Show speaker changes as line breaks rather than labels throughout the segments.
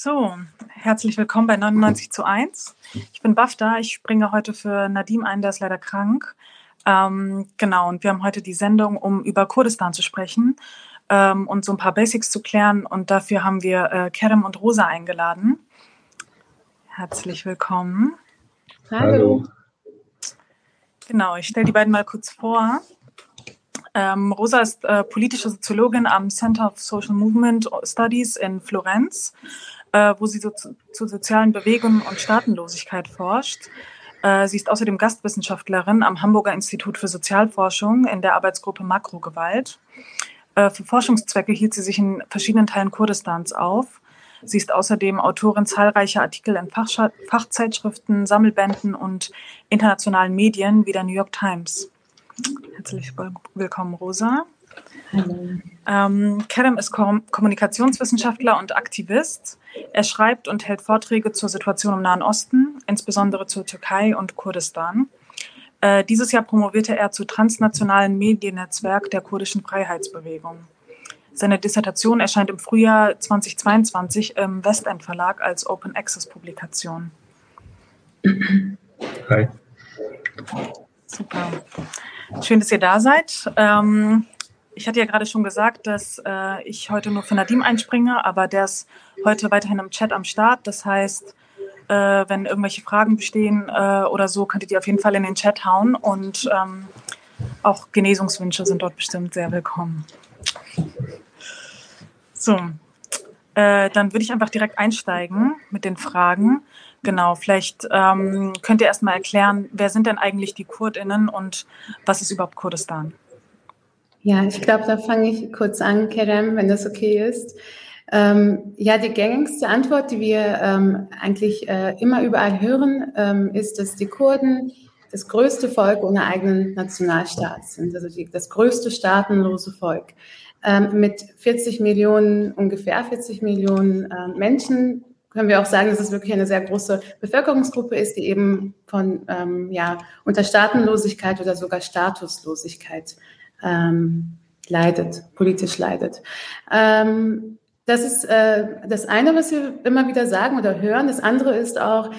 So, herzlich willkommen bei 99 zu 1. Ich bin Bafta, ich springe heute für Nadim ein, der ist leider krank. Ähm, genau, und wir haben heute die Sendung, um über Kurdistan zu sprechen ähm, und so ein paar Basics zu klären. Und dafür haben wir äh, Kerem und Rosa eingeladen. Herzlich willkommen.
Hallo.
Genau, ich stelle die beiden mal kurz vor. Ähm, Rosa ist äh, politische Soziologin am Center of Social Movement Studies in Florenz, äh, wo sie so zu, zu, sozialen Bewegungen und Staatenlosigkeit forscht. Äh, sie ist außerdem Gastwissenschaftlerin am Hamburger Institut für Sozialforschung in der Arbeitsgruppe Makrogewalt. Äh, für Forschungszwecke hielt sie sich in verschiedenen Teilen Kurdistans auf. Sie ist außerdem Autorin zahlreicher Artikel in Fachzeitschriften, Sammelbänden und internationalen Medien wie der New York Times. Herzlich willkommen, Rosa. Ähm, Kerem ist Kom Kommunikationswissenschaftler und Aktivist. Er schreibt und hält Vorträge zur Situation im Nahen Osten, insbesondere zur Türkei und Kurdistan. Äh, dieses Jahr promovierte er zu transnationalen Mediennetzwerk der kurdischen Freiheitsbewegung. Seine Dissertation erscheint im Frühjahr 2022 im Westend Verlag als Open Access Publikation.
Hi.
Super. Schön, dass ihr da seid. Ähm, ich hatte ja gerade schon gesagt, dass äh, ich heute nur für Nadim einspringe, aber der ist heute weiterhin im Chat am Start. Das heißt, äh, wenn irgendwelche Fragen bestehen äh, oder so, könnt ihr auf jeden Fall in den Chat hauen und ähm, auch Genesungswünsche sind dort bestimmt sehr willkommen. So, äh, dann würde ich einfach direkt einsteigen mit den Fragen. Genau, vielleicht ähm, könnt ihr erstmal erklären, wer sind denn eigentlich die KurdInnen und was ist überhaupt Kurdistan?
Ja, ich glaube, da fange ich kurz an, Kerem, wenn das okay ist. Ähm, ja, die gängigste Antwort, die wir ähm, eigentlich äh, immer überall hören, ähm, ist, dass die Kurden das größte Volk ohne eigenen Nationalstaat sind, also die, das größte staatenlose Volk. Ähm, mit 40 Millionen, ungefähr 40 Millionen äh, Menschen können wir auch sagen, dass es wirklich eine sehr große Bevölkerungsgruppe ist, die eben von ähm, ja, unter Staatenlosigkeit oder sogar Statuslosigkeit ähm, leidet, politisch leidet. Ähm, das ist äh, das eine, was wir immer wieder sagen oder hören. Das andere ist auch,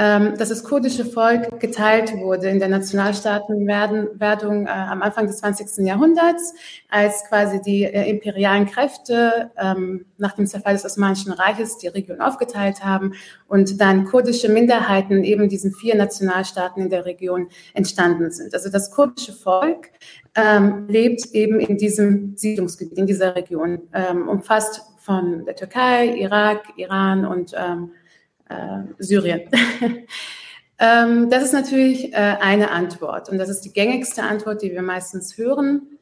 ähm, dass das kurdische Volk geteilt wurde in der Nationalstaatenwerdung äh, am Anfang des 20. Jahrhunderts, als quasi die äh, imperialen Kräfte ähm, nach dem Zerfall des Osmanischen Reiches die Region aufgeteilt haben und dann kurdische Minderheiten eben diesen vier Nationalstaaten in der Region entstanden sind. Also das kurdische Volk ähm, lebt eben in diesem Siedlungsgebiet, in dieser Region, ähm, umfasst von der Türkei, Irak, Iran und ähm, äh, Syrien. ähm, das ist natürlich äh, eine Antwort und das ist die gängigste Antwort, die wir meistens hören.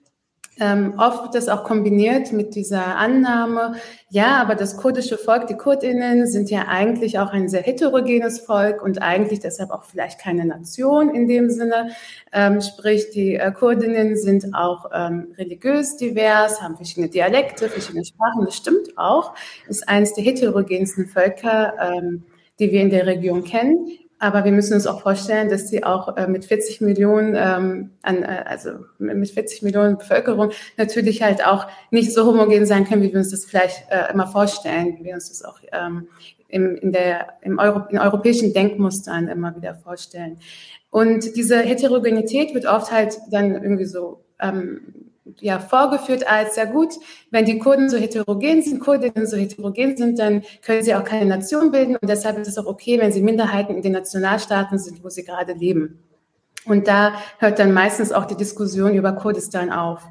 Ähm, oft wird das auch kombiniert mit dieser Annahme, ja, aber das kurdische Volk, die Kurdinnen sind ja eigentlich auch ein sehr heterogenes Volk und eigentlich deshalb auch vielleicht keine Nation in dem Sinne. Ähm, sprich, die äh, Kurdinnen sind auch ähm, religiös divers, haben verschiedene Dialekte, verschiedene Sprachen. Das stimmt auch, ist eines der heterogensten Völker ähm, die wir in der Region kennen. Aber wir müssen uns auch vorstellen, dass sie auch äh, mit 40 Millionen, ähm, an, äh, also mit 40 Millionen Bevölkerung natürlich halt auch nicht so homogen sein können, wie wir uns das vielleicht äh, immer vorstellen, wie wir uns das auch ähm, im, in der, im Euro, in europäischen Denkmustern immer wieder vorstellen. Und diese Heterogenität wird oft halt dann irgendwie so ähm, ja, vorgeführt als sehr gut, wenn die Kurden so heterogen sind, Kurdinnen so heterogen sind, dann können sie auch keine Nation bilden und deshalb ist es auch okay, wenn sie Minderheiten in den Nationalstaaten sind, wo sie gerade leben. Und da hört dann meistens auch die Diskussion über Kurdistan auf.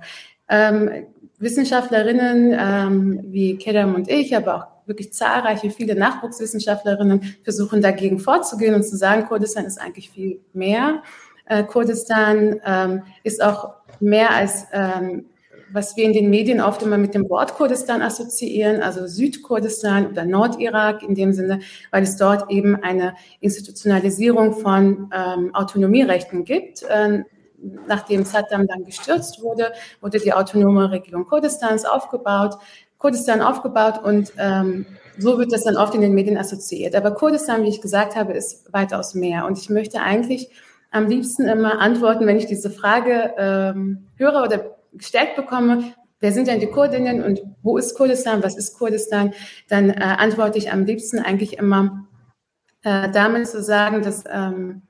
Ähm, Wissenschaftlerinnen ähm, wie Kedam und ich, aber auch wirklich zahlreiche, viele Nachwuchswissenschaftlerinnen versuchen dagegen vorzugehen und zu sagen, Kurdistan ist eigentlich viel mehr. Äh, Kurdistan ähm, ist auch mehr als ähm, was wir in den Medien oft immer mit dem Wort Kurdistan assoziieren, also Südkurdistan oder Nordirak in dem Sinne, weil es dort eben eine Institutionalisierung von ähm, Autonomierechten gibt. Äh, nachdem Saddam dann gestürzt wurde, wurde die autonome Region Kurdistans aufgebaut, Kurdistan aufgebaut und ähm, so wird das dann oft in den Medien assoziiert. Aber Kurdistan, wie ich gesagt habe, ist weitaus mehr. Und ich möchte eigentlich am liebsten immer antworten, wenn ich diese Frage ähm, höre oder gestellt bekomme, wer sind denn die Kurdinnen und wo ist Kurdistan, was ist Kurdistan, dann äh, antworte ich am liebsten eigentlich immer äh, damit zu sagen, dass ähm,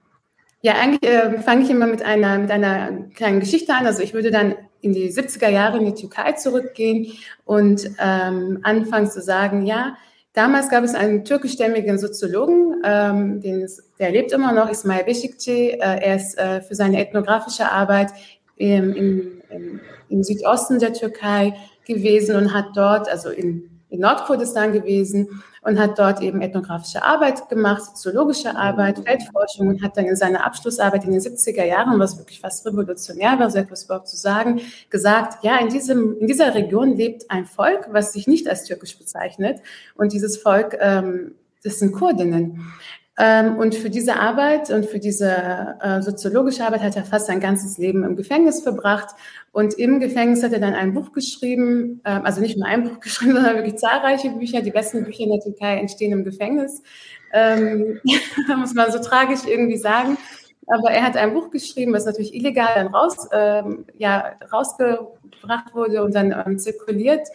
ja, eigentlich äh, fange ich immer mit einer, mit einer kleinen Geschichte an. Also ich würde dann in die 70er Jahre in die Türkei zurückgehen und ähm, anfangen zu sagen, ja, damals gab es einen türkischstämmigen Soziologen, ähm, den der lebt immer noch, Ismail Beşikçi. Äh, er ist äh, für seine ethnografische Arbeit im, im, im Südosten der Türkei gewesen und hat dort, also in in Nordkurdistan gewesen und hat dort eben ethnografische Arbeit gemacht, soziologische Arbeit, Feldforschung und hat dann in seiner Abschlussarbeit in den 70er Jahren, was wirklich fast revolutionär war, so etwas überhaupt zu sagen, gesagt, ja, in, diesem, in dieser Region lebt ein Volk, was sich nicht als türkisch bezeichnet und dieses Volk, ähm, das sind Kurdinnen. Ähm, und für diese Arbeit und für diese äh, soziologische Arbeit hat er fast sein ganzes Leben im Gefängnis verbracht. Und im Gefängnis hat er dann ein Buch geschrieben, äh, also nicht nur ein Buch geschrieben, sondern wirklich zahlreiche Bücher. Die besten Bücher in der Türkei entstehen im Gefängnis. Ähm, muss man so tragisch irgendwie sagen. Aber er hat ein Buch geschrieben, was natürlich illegal dann raus, ähm, ja, rausgebracht wurde und dann ähm, zirkuliert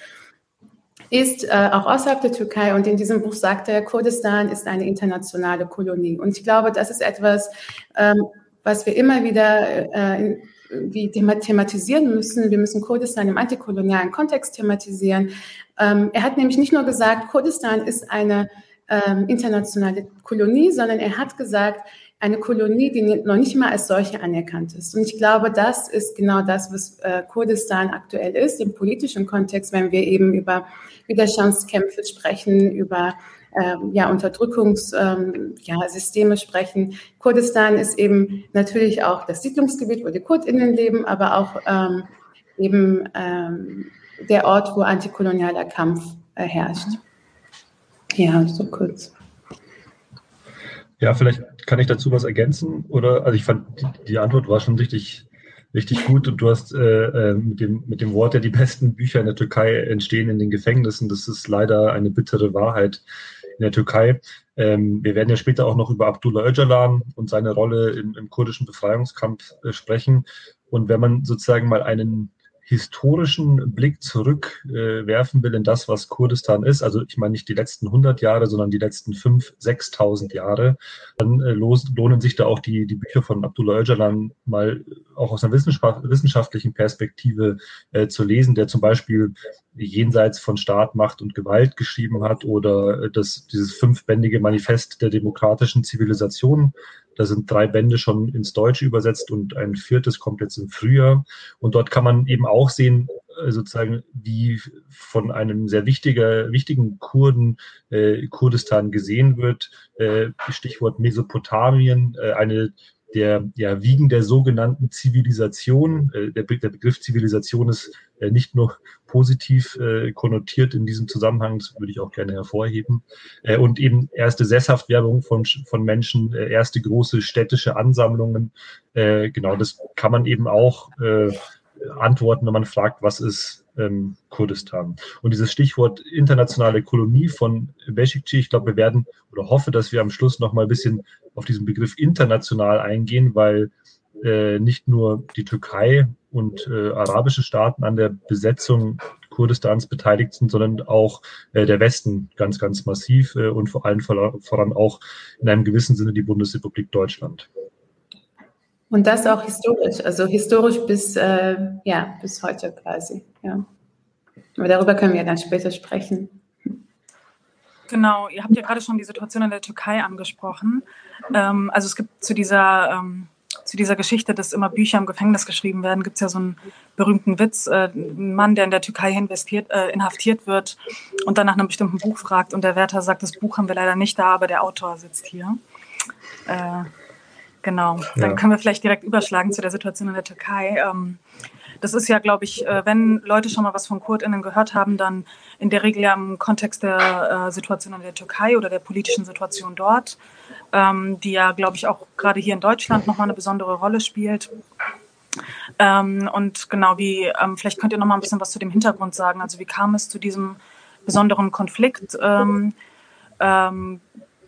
ist äh, auch außerhalb der Türkei. Und in diesem Buch sagt er, Kurdistan ist eine internationale Kolonie. Und ich glaube, das ist etwas, ähm, was wir immer wieder äh, wie thematisieren müssen. Wir müssen Kurdistan im antikolonialen Kontext thematisieren. Ähm, er hat nämlich nicht nur gesagt, Kurdistan ist eine ähm, internationale Kolonie, sondern er hat gesagt, eine Kolonie, die noch nicht mal als solche anerkannt ist. Und ich glaube, das ist genau das, was äh, Kurdistan aktuell ist im politischen Kontext, wenn wir eben über Widerstandskämpfe sprechen, über ähm, ja, Unterdrückungssysteme ähm, ja, sprechen. Kurdistan ist eben natürlich auch das Siedlungsgebiet, wo die KurdInnen leben, aber auch ähm, eben ähm, der Ort, wo antikolonialer Kampf äh, herrscht. Ja, so kurz.
Ja, vielleicht kann ich dazu was ergänzen? Oder, also ich fand, die, Antwort war schon richtig, richtig gut und du hast äh, äh, mit, dem, mit dem Wort, ja, die besten Bücher in der Türkei entstehen in den Gefängnissen. Das ist leider eine bittere Wahrheit in der Türkei. Ähm, wir werden ja später auch noch über Abdullah Öcalan und seine Rolle im, im kurdischen Befreiungskampf äh, sprechen. Und wenn man sozusagen mal einen historischen Blick zurückwerfen äh, will in das, was Kurdistan ist, also ich meine nicht die letzten 100 Jahre, sondern die letzten 5.000, 6.000 Jahre, dann äh, lohnen sich da auch die, die Bücher von Abdullah Öcalan mal auch aus einer wissenschaftlichen Perspektive äh, zu lesen, der zum Beispiel jenseits von Staat, Macht und Gewalt geschrieben hat oder äh, das, dieses fünfbändige Manifest der demokratischen Zivilisation da sind drei Bände schon ins Deutsche übersetzt und ein viertes kommt jetzt im Frühjahr. Und dort kann man eben auch sehen, äh, sozusagen, wie von einem sehr wichtiger, wichtigen Kurden äh, Kurdistan gesehen wird. Äh, Stichwort Mesopotamien, äh, eine der ja, Wiegen der sogenannten Zivilisation. Äh, der, der, Begriff Zivilisation ist äh, nicht nur positiv äh, konnotiert in diesem Zusammenhang, das würde ich auch gerne hervorheben. Äh, und eben erste Sesshaftwerbung von, von Menschen, äh, erste große städtische Ansammlungen. Äh, genau, das kann man eben auch äh, antworten, wenn man fragt, was ist ähm, Kurdistan. Und dieses Stichwort internationale Kolonie von Besikci, ich glaube, wir werden oder hoffe, dass wir am Schluss noch mal ein bisschen auf diesen Begriff international eingehen, weil äh, nicht nur die Türkei und äh, arabische Staaten an der Besetzung Kurdistans beteiligt sind, sondern auch äh, der Westen ganz, ganz massiv äh, und vor allem voran auch in einem gewissen Sinne die Bundesrepublik Deutschland.
Und das auch historisch, also historisch bis, äh, ja, bis heute quasi. Ja. Aber darüber können wir dann später sprechen.
Genau, ihr habt ja gerade schon die Situation in der Türkei angesprochen. Ähm, also es gibt zu dieser, ähm, zu dieser Geschichte, dass immer Bücher im Gefängnis geschrieben werden, gibt es ja so einen berühmten Witz. Äh, ein Mann, der in der Türkei investiert, äh, inhaftiert wird und dann nach einem bestimmten Buch fragt und der Wärter sagt, das Buch haben wir leider nicht da, aber der Autor sitzt hier. Äh, Genau, dann ja. können wir vielleicht direkt überschlagen zu der Situation in der Türkei. Ähm, das ist ja, glaube ich, äh, wenn Leute schon mal was von KurdInnen gehört haben, dann in der Regel ja im Kontext der äh, Situation in der Türkei oder der politischen Situation dort, ähm, die ja, glaube ich, auch gerade hier in Deutschland nochmal eine besondere Rolle spielt. Ähm, und genau, wie, vielleicht könnt ihr nochmal ein bisschen was zu dem Hintergrund sagen. Also wie kam es zu diesem besonderen Konflikt?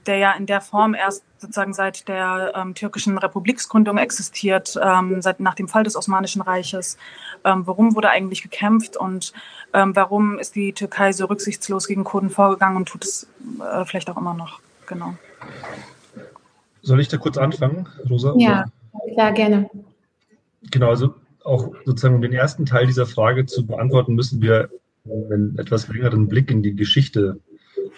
der ja in der Form erst sozusagen seit der ähm, türkischen Republiksgründung existiert, ähm, seit nach dem Fall des Osmanischen Reiches. Ähm, warum wurde eigentlich gekämpft und ähm, warum ist die Türkei so rücksichtslos gegen Kurden vorgegangen und tut es äh, vielleicht auch immer noch? Genau.
Soll ich da kurz anfangen, Rosa?
Ja, klar, gerne.
Genau, also auch sozusagen um den ersten Teil dieser Frage zu beantworten, müssen wir einen etwas längeren Blick in die Geschichte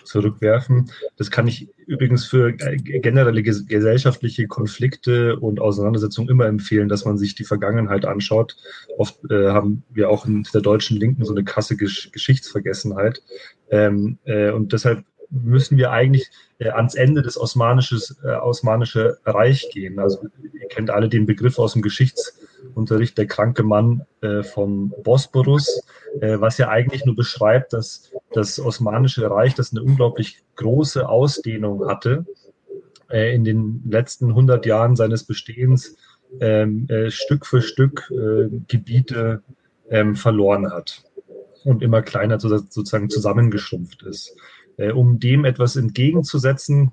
zurückwerfen. Das kann ich übrigens für generelle gesellschaftliche Konflikte und Auseinandersetzungen immer empfehlen, dass man sich die Vergangenheit anschaut. Oft äh, haben wir auch in der deutschen Linken so eine krasse Gesch Geschichtsvergessenheit. Ähm, äh, und deshalb müssen wir eigentlich äh, ans Ende des Osmanisches, äh, Osmanische Reich gehen. Also ihr kennt alle den Begriff aus dem Geschichtsunterricht, der kranke Mann äh, vom Bosporus, äh, was ja eigentlich nur beschreibt, dass das Osmanische Reich, das eine unglaublich große Ausdehnung hatte, äh, in den letzten 100 Jahren seines Bestehens ähm, äh, Stück für Stück Gebiete ähm, verloren hat und immer kleiner sozusagen zusammengeschrumpft ist. Äh, um dem etwas entgegenzusetzen,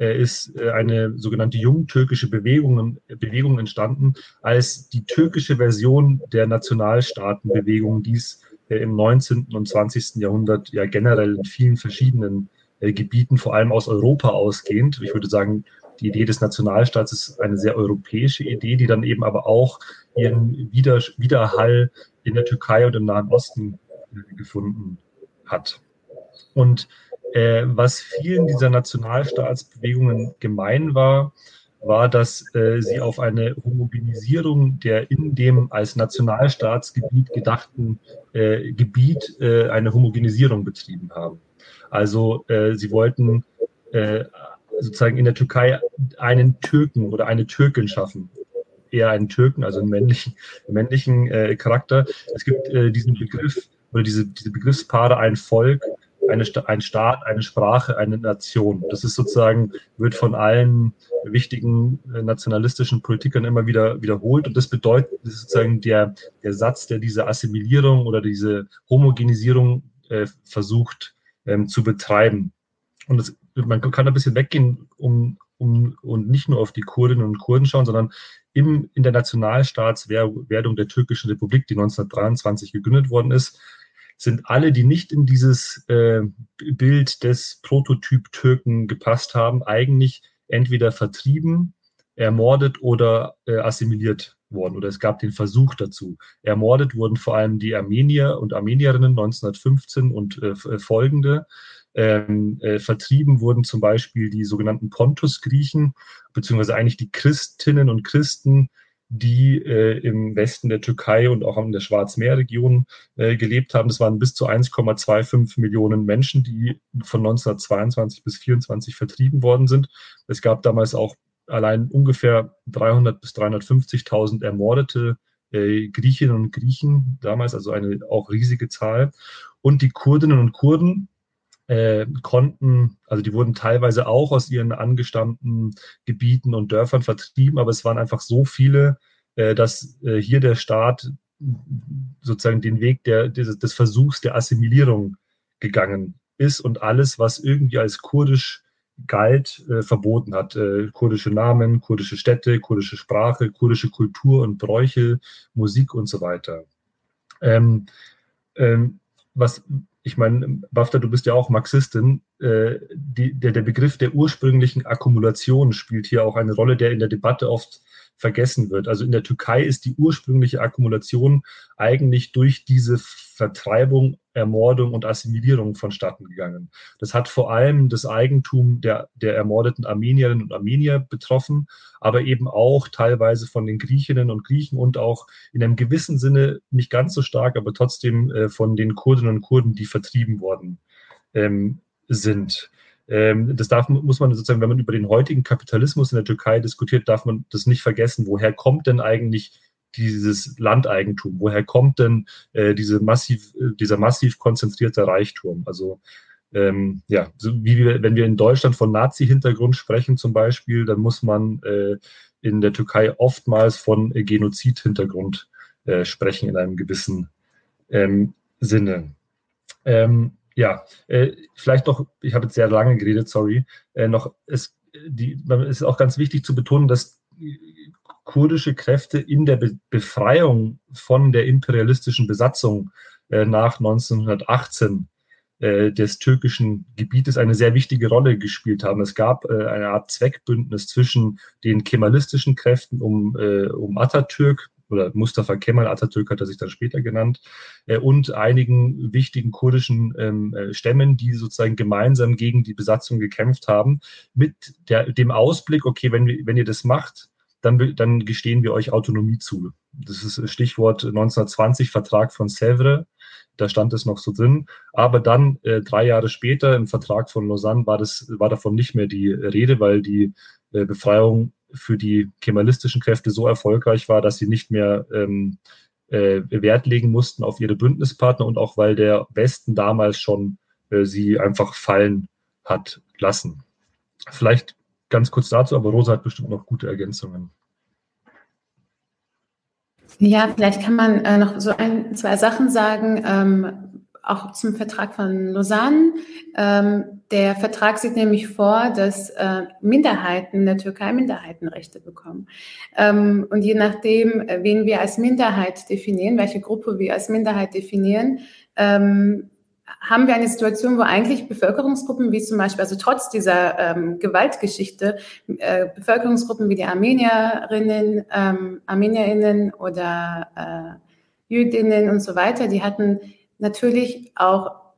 äh, ist äh, eine sogenannte jungtürkische Bewegung, Bewegung entstanden, als die türkische Version der Nationalstaatenbewegung, die es im 19. und 20. Jahrhundert ja generell in vielen verschiedenen Gebieten, vor allem aus Europa ausgehend. Ich würde sagen, die Idee des Nationalstaats ist eine sehr europäische Idee, die dann eben aber auch ihren Widerhall in der Türkei und im Nahen Osten gefunden hat. Und äh, was vielen dieser Nationalstaatsbewegungen gemein war, war, dass äh, sie auf eine Homogenisierung der in dem als Nationalstaatsgebiet gedachten äh, Gebiet äh, eine Homogenisierung betrieben haben. Also äh, sie wollten äh, sozusagen in der Türkei einen Türken oder eine Türkin schaffen. Eher einen Türken, also einen männlichen, männlichen äh, Charakter. Es gibt diesen Begriff oder diese, diese Begriffspaare ein Volk eine, ein Staat, eine Sprache, eine Nation. Das ist sozusagen, wird von allen wichtigen äh, nationalistischen Politikern immer wieder wiederholt. Und das bedeutet, das ist sozusagen der, der Satz, der diese Assimilierung oder diese Homogenisierung äh, versucht ähm, zu betreiben. Und das, man kann ein bisschen weggehen, um, um und nicht nur auf die Kurdinnen und Kurden schauen, sondern im, in der Nationalstaatswerdung der türkischen Republik, die 1923 gegründet worden ist, sind alle, die nicht in dieses äh, Bild des Prototyp-Türken gepasst haben, eigentlich entweder vertrieben, ermordet oder äh, assimiliert worden. Oder es gab den Versuch dazu. Ermordet wurden vor allem die Armenier und Armenierinnen 1915 und äh, äh, folgende. Ähm, äh, vertrieben wurden zum Beispiel die sogenannten Pontus-Griechen, beziehungsweise eigentlich die Christinnen und Christen, die äh, im Westen der Türkei und auch in der Schwarzmeerregion äh, gelebt haben. Das waren bis zu 1,25 Millionen Menschen, die von 1922 bis 1924 vertrieben worden sind. Es gab damals auch allein ungefähr 300 bis 350.000 ermordete äh, Griechinnen und Griechen damals, also eine auch riesige Zahl. Und die Kurdinnen und Kurden, äh, konnten, also die wurden teilweise auch aus ihren angestammten Gebieten und Dörfern vertrieben, aber es waren einfach so viele, äh, dass äh, hier der Staat sozusagen den Weg der, des, des Versuchs der Assimilierung gegangen ist und alles, was irgendwie als kurdisch galt, äh, verboten hat. Äh, kurdische Namen, kurdische Städte, kurdische Sprache, kurdische Kultur und Bräuche, Musik und so weiter. Ähm, ähm, was ich meine, Bafta, du bist ja auch Marxistin, äh, die, der, der Begriff der ursprünglichen Akkumulation spielt hier auch eine Rolle, der in der Debatte oft vergessen wird. Also in der Türkei ist die ursprüngliche Akkumulation eigentlich durch diese Vertreibung, Ermordung und Assimilierung vonstatten gegangen. Das hat vor allem das Eigentum der, der ermordeten Armenierinnen und Armenier betroffen, aber eben auch teilweise von den Griechinnen und Griechen und auch in einem gewissen Sinne nicht ganz so stark, aber trotzdem äh, von den Kurdinnen und Kurden, die vertrieben worden ähm, sind. Ähm, das darf, muss man sozusagen, wenn man über den heutigen Kapitalismus in der Türkei diskutiert, darf man das nicht vergessen. Woher kommt denn eigentlich dieses Landeigentum? Woher kommt denn äh, diese massiv, äh, dieser massiv konzentrierte Reichtum? Also ähm, ja, so wie wir, wenn wir in Deutschland von Nazi-Hintergrund sprechen zum Beispiel, dann muss man äh, in der Türkei oftmals von Genozid-Hintergrund äh, sprechen in einem gewissen ähm, Sinne. Ähm, Ja, äh, vielleicht noch, ich habe jetzt sehr lange geredet, sorry, äh, noch, es, die, es ist auch ganz wichtig zu betonen, dass kurdische Kräfte in der Be Befreiung von der imperialistischen Besatzung äh, nach 1918 äh, des türkischen Gebietes eine sehr wichtige Rolle gespielt haben. Es gab äh, eine Art Zweckbündnis zwischen den kemalistischen Kräften um, äh, um Atatürk, oder Mustafa Kemal Atatürk hat er sich dann später genannt, äh, und einigen wichtigen kurdischen ähm, äh, Stämmen, die sozusagen gemeinsam gegen die Besatzung gekämpft haben, mit der, dem Ausblick, okay, wenn, wenn ihr das macht, dann, dann gestehen wir euch Autonomie zu. Das ist Stichwort 1920 Vertrag von Sèvres. Da stand es noch so drin. Aber dann, äh, drei Jahre später, im Vertrag von Lausanne, war, das, war davon nicht mehr die Rede, weil die äh, Befreiung für die kemalistischen Kräfte so erfolgreich war, dass sie nicht mehr ähm, äh, Wert legen mussten auf ihre Bündnispartner und auch weil der Westen damals schon äh, sie einfach fallen hat lassen. Vielleicht ganz kurz dazu, aber Rosa hat bestimmt noch gute Ergänzungen.
Ja, vielleicht kann man äh, noch so ein, zwei Sachen sagen, ähm, auch zum Vertrag von Lausanne. Ähm, der Vertrag sieht nämlich vor, dass äh, Minderheiten in der Türkei Minderheitenrechte bekommen. Ähm, und je nachdem, äh, wen wir als Minderheit definieren, welche Gruppe wir als Minderheit definieren, ähm, haben wir eine Situation, wo eigentlich Bevölkerungsgruppen wie zum Beispiel, also trotz dieser ähm, Gewaltgeschichte, äh, Bevölkerungsgruppen wie die Armenierinnen, ähm, Armenierinnen oder äh, Jüdinnen und so weiter, die hatten natürlich auch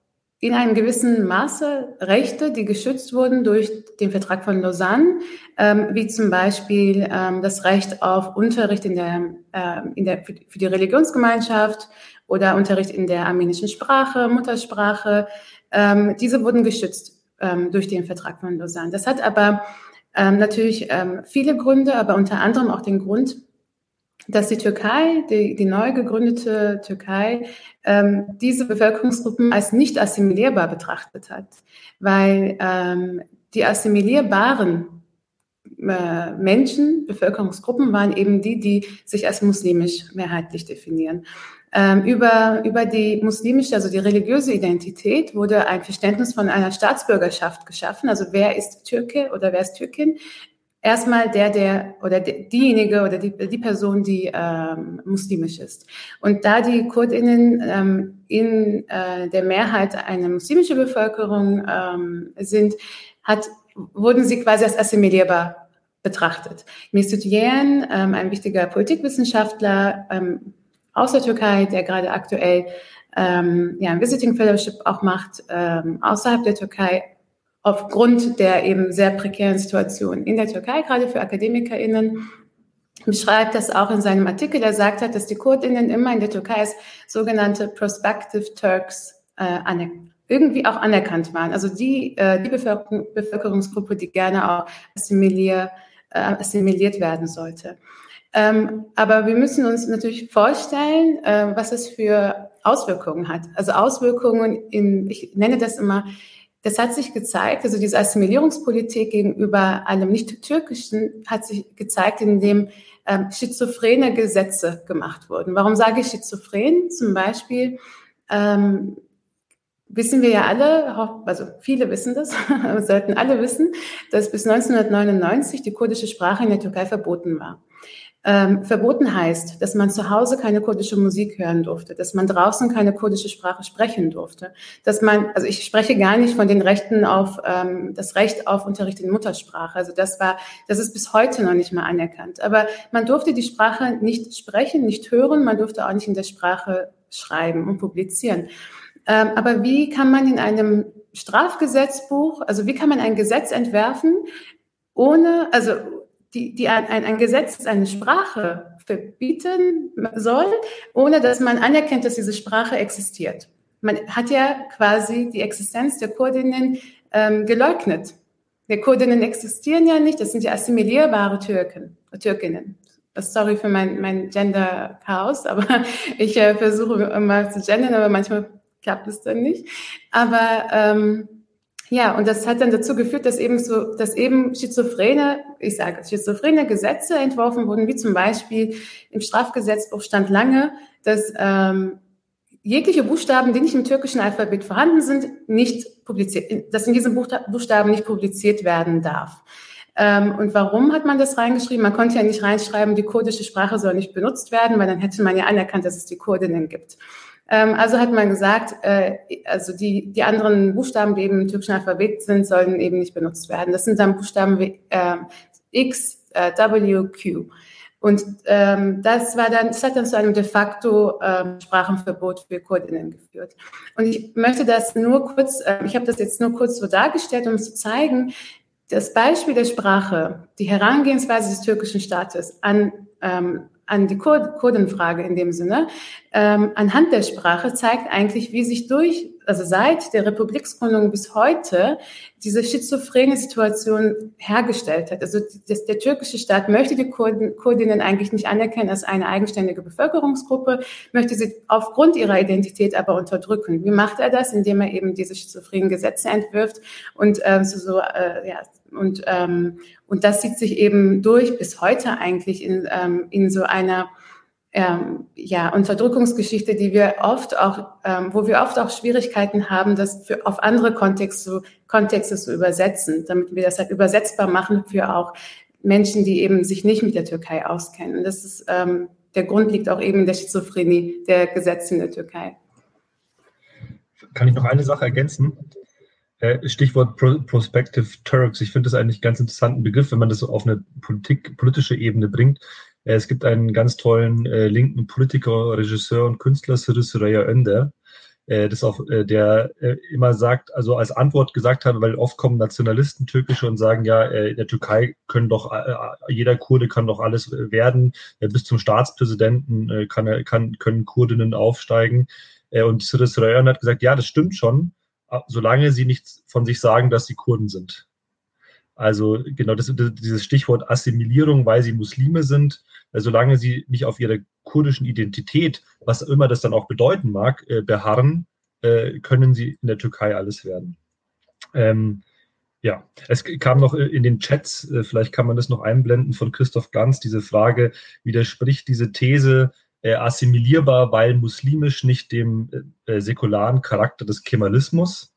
in einem gewissen Maße Rechte, die geschützt wurden durch den Vertrag von Lausanne, ähm, wie zum Beispiel ähm, das Recht auf Unterricht in der, äh, in der, für die Religionsgemeinschaft oder Unterricht in der armenischen Sprache, Muttersprache. Ähm, diese wurden geschützt ähm, durch den Vertrag von Lausanne. Das hat aber ähm, natürlich ähm, viele Gründe, aber unter anderem auch den Grund, dass die Türkei, die, die neu gegründete Türkei, ähm, diese Bevölkerungsgruppen als nicht assimilierbar betrachtet hat, weil ähm, die assimilierbaren äh, Menschen, Bevölkerungsgruppen waren eben die, die sich als muslimisch mehrheitlich definieren. Ähm, über, über die muslimische, also die religiöse Identität wurde ein Verständnis von einer Staatsbürgerschaft geschaffen. Also wer ist Türke oder wer ist Türkin? Erstmal der, der oder diejenige oder die, die Person, die ähm, muslimisch ist. Und da die Kurdinnen ähm, in äh, der Mehrheit eine muslimische Bevölkerung ähm, sind, hat, wurden sie quasi als assimilierbar betrachtet. Mesut Yeğen, ähm, ein wichtiger Politikwissenschaftler, ähm, aus der Türkei, der gerade aktuell ähm, ja, ein Visiting Fellowship auch macht, ähm, außerhalb der Türkei, aufgrund der eben sehr prekären Situation in der Türkei, gerade für AkademikerInnen, beschreibt das auch in seinem Artikel. Er sagt hat, dass die KurdInnen immer in der Türkei als sogenannte Prospective Turks äh, irgendwie auch anerkannt waren. Also die, äh, die Bevölkerung, Bevölkerungsgruppe, die gerne auch assimilier, äh, assimiliert werden sollte. Ähm, aber wir müssen uns natürlich vorstellen, äh, was es für Auswirkungen hat. Also Auswirkungen in, ich nenne das immer, das hat sich gezeigt, also diese Assimilierungspolitik gegenüber allem Nicht-Türkischen hat sich gezeigt, indem ähm, schizophrene Gesetze gemacht wurden. Warum sage ich schizophren? Zum Beispiel ähm, wissen wir ja alle, also viele wissen das, sollten alle wissen, dass bis 1999 die kurdische Sprache in der Türkei verboten war. Ähm, verboten heißt, dass man zu Hause keine kurdische Musik hören durfte, dass man draußen keine kurdische Sprache sprechen durfte, dass man, also ich spreche gar nicht von den Rechten auf ähm, das Recht auf Unterricht in Muttersprache. Also das war, das ist bis heute noch nicht mal anerkannt. Aber man durfte die Sprache nicht sprechen, nicht hören, man durfte auch nicht in der Sprache schreiben und publizieren. Ähm, aber wie kann man in einem Strafgesetzbuch, also wie kann man ein Gesetz entwerfen, ohne, also die, die ein, ein, Gesetz, eine Sprache verbieten soll, ohne dass man anerkennt, dass diese Sprache existiert. Man hat ja quasi die Existenz der Kurdinnen ähm, geleugnet. Die Kurdinnen existieren ja nicht, das sind ja assimilierbare Türken, Türkinnen. Sorry für mein, mein Gender-Chaos, aber ich äh, versuche immer zu gendern, aber manchmal klappt es dann nicht. Aber ähm, ja, und das hat dann dazu geführt, dass eben so, dass eben schizophrene, ich sage schizophrene Gesetze entworfen wurden, wie zum Beispiel im Strafgesetzbuch stand lange, dass ähm, jegliche Buchstaben, die nicht im türkischen Alphabet vorhanden sind, nicht publiziert, dass in diesen Buchstaben nicht publiziert werden darf. Ähm, und warum hat man das reingeschrieben? Man konnte ja nicht reinschreiben, die kurdische Sprache soll nicht benutzt werden, weil dann hätte man ja anerkannt, dass es die Kurdinnen gibt. Ähm, also hat man gesagt, äh, also die, die anderen Buchstaben, die eben im türkischen Alphabet sind, sollen eben nicht benutzt werden. Das sind dann Buchstaben wie äh, X, äh, W, Q. Und ähm, das war dann, das hat dann zu einem de facto ähm, Sprachenverbot für Kurdinnen geführt. Und ich möchte das nur kurz, äh, ich habe das jetzt nur kurz so dargestellt, um zu zeigen, das Beispiel der Sprache, die Herangehensweise des türkischen Staates an ähm, an die Kur Kurdenfrage in dem Sinne, ähm, anhand der Sprache zeigt eigentlich, wie sich durch, also seit der Republiksgründung bis heute, diese schizophrene Situation hergestellt hat. Also das, der türkische Staat möchte die Kurden, Kurdinnen eigentlich nicht anerkennen als eine eigenständige Bevölkerungsgruppe, möchte sie aufgrund ihrer Identität aber unterdrücken. Wie macht er das? Indem er eben diese schizophrenen Gesetze entwirft und ähm, so, so äh, ja, und, ähm, und das zieht sich eben durch bis heute eigentlich in, ähm, in so einer ähm, ja, Unterdrückungsgeschichte, die wir oft auch, ähm, wo wir oft auch Schwierigkeiten haben, das für, auf andere Kontexte, Kontexte zu übersetzen, damit wir das halt übersetzbar machen für auch Menschen, die eben sich nicht mit der Türkei auskennen. Das ist, ähm, der Grund liegt auch eben in der Schizophrenie der Gesetze in der Türkei.
Kann ich noch eine Sache ergänzen? Äh, Stichwort Prospective Turks. Ich finde das eigentlich einen ganz interessanten Begriff, wenn man das so auf eine Politik, politische Ebene bringt. Äh, es gibt einen ganz tollen äh, linken Politiker, Regisseur und Künstler, Sırrı Süreyya Önder, äh, das auch, äh, der äh, immer sagt, also als Antwort gesagt hat, weil oft kommen Nationalisten türkische und sagen, ja, in der Türkei können doch, jeder Kurde kann doch alles werden, bis zum Staatspräsidenten kann, kann, können Kurdinnen aufsteigen. und Sırrı Süreyya hat gesagt, ja, das stimmt schon, solange sie nicht von sich sagen, dass sie Kurden sind. Also genau das, dieses Stichwort Assimilierung, weil sie Muslime sind, äh, solange sie nicht auf ihrer kurdischen Identität, was immer das dann auch bedeuten mag, äh, beharren, äh, können sie in der Türkei alles werden. Ähm, ja, es kam noch in den Chats, vielleicht kann man das noch einblenden, von Christoph Glanz, diese Frage, widerspricht diese These äh, assimilierbar, weil muslimisch nicht dem äh, säkularen Charakter des Kemalismus.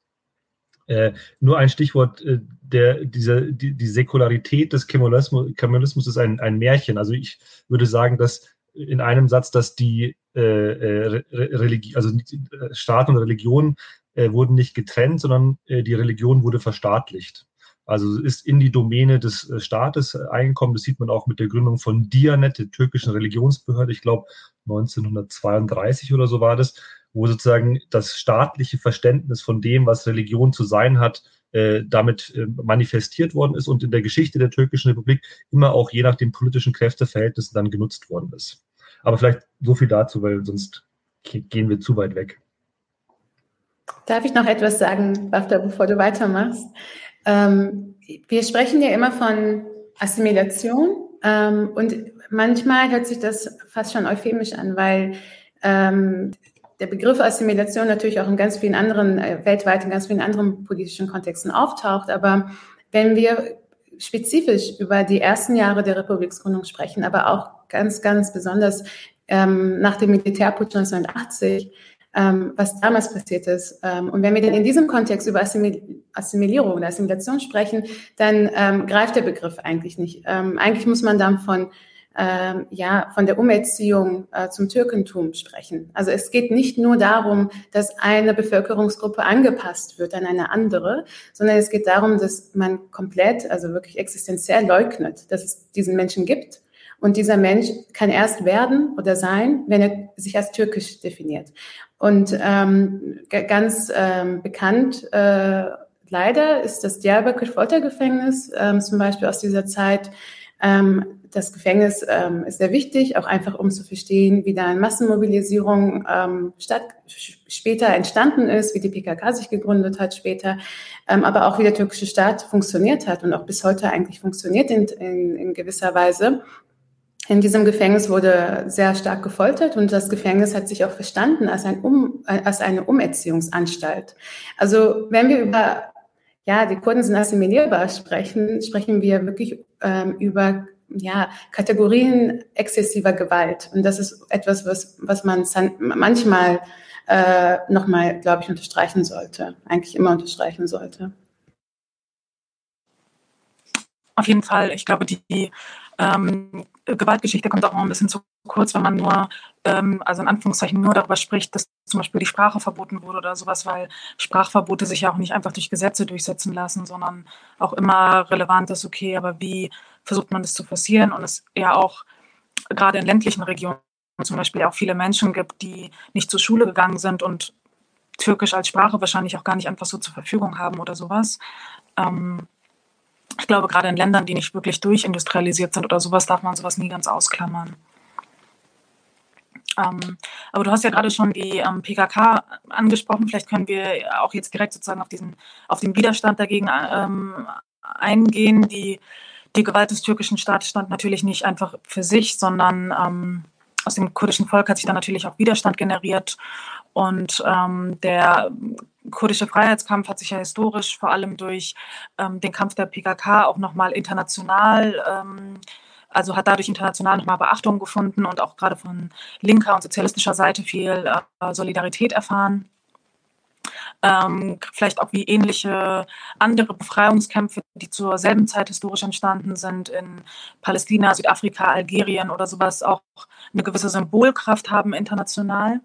Äh, nur ein Stichwort, äh, der, diese, die, die Säkularität des Kemalismus, Kemalismus ist ein, ein Märchen. Also ich würde sagen, dass in einem Satz, dass die äh, äh Religion, also äh, Staat und Religion äh, wurden nicht getrennt, sondern äh, die Religion wurde verstaatlicht. Also ist in die Domäne des äh, Staates eingekommen. Das sieht man auch mit der Gründung von Dianet, der türkischen Religionsbehörde. Ich glaube, 1932 oder so war das, wo sozusagen das staatliche Verständnis von dem, was Religion zu sein hat, äh, damit äh, manifestiert worden ist und in der Geschichte der türkischen Republik immer auch je nach den politischen Kräfteverhältnissen dann genutzt worden ist. Aber vielleicht so viel dazu, weil sonst gehen wir zu weit weg.
Darf ich noch etwas sagen, Bafta, bevor du weitermachst? Ähm, wir sprechen ja immer von Assimilation ähm, und manchmal hört sich das fast schon euphemisch an, weil ähm, der Begriff Assimilation natürlich auch in ganz vielen anderen, äh, weltweit in ganz vielen anderen politischen Kontexten auftaucht. Aber wenn wir spezifisch über die ersten Jahre der Republiksgründung sprechen, aber auch ganz, ganz besonders ähm, nach dem Militärputsch 1980, ähm, was damals passiert ist. Ähm, und wenn wir dann in diesem Kontext über Assimil Assimilierung oder Assimilation sprechen, dann ähm, greift der Begriff eigentlich nicht. Ähm, eigentlich muss man dann von ähm, ja, von der Umerziehung äh, zum Türkentum sprechen. Also es geht nicht nur darum, dass eine Bevölkerungsgruppe angepasst wird an eine andere, sondern es geht darum, dass man komplett, also wirklich existenziell leugnet, dass es diesen Menschen gibt. Und dieser Mensch kann erst werden oder sein, wenn er sich als türkisch definiert. Und ähm, ganz ähm, bekannt äh, leider ist das Diyarbakir Foltergefängnis ähm, zum Beispiel aus dieser Zeit. Ähm, das Gefängnis ähm, ist sehr wichtig, auch einfach um zu verstehen, wie da eine Massenmobilisierung ähm, statt, später entstanden ist, wie die PKK sich gegründet hat später, ähm, aber auch wie der türkische Staat funktioniert hat und auch bis heute eigentlich funktioniert in, in, in gewisser Weise. In diesem Gefängnis wurde sehr stark gefoltert und das Gefängnis hat sich auch verstanden als, ein um, als eine Umerziehungsanstalt. Also wenn wir über, ja, die Kurden sind assimilierbar sprechen, sprechen wir wirklich ähm, über ja, Kategorien exzessiver Gewalt. Und das ist etwas, was, was man manchmal äh, nochmal, glaube ich, unterstreichen sollte, eigentlich immer unterstreichen sollte.
Auf jeden Fall. Ich glaube, die ähm, Gewaltgeschichte kommt auch ein bisschen zu kurz, wenn man nur, ähm, also in Anführungszeichen nur darüber spricht, dass zum Beispiel die Sprache verboten wurde oder sowas, weil Sprachverbote sich ja auch nicht einfach durch Gesetze durchsetzen lassen, sondern auch immer relevant ist, okay, aber wie versucht man das zu forcieren und es ja auch gerade in ländlichen Regionen zum Beispiel auch viele Menschen gibt, die nicht zur Schule gegangen sind und Türkisch als Sprache wahrscheinlich auch gar nicht einfach so zur Verfügung haben oder sowas. Ähm, ich glaube, gerade in Ländern, die nicht wirklich durchindustrialisiert sind oder sowas, darf man sowas nie ganz ausklammern. Ähm, aber du hast ja gerade schon die ähm, PKK angesprochen. Vielleicht können wir auch jetzt direkt sozusagen auf diesen, auf den Widerstand dagegen ähm, eingehen. Die, die Gewalt des türkischen Staates stand natürlich nicht einfach für sich, sondern ähm, aus dem kurdischen Volk hat sich dann natürlich auch Widerstand generiert. Und ähm, der kurdische Freiheitskampf hat sich ja historisch vor allem durch ähm, den Kampf der PKK auch nochmal international, ähm, also hat dadurch international nochmal Beachtung gefunden und auch gerade von linker und sozialistischer Seite viel äh, Solidarität erfahren. Ähm, vielleicht auch wie ähnliche andere Befreiungskämpfe, die zur selben Zeit historisch entstanden sind in Palästina, Südafrika, Algerien oder sowas, auch eine gewisse Symbolkraft haben international.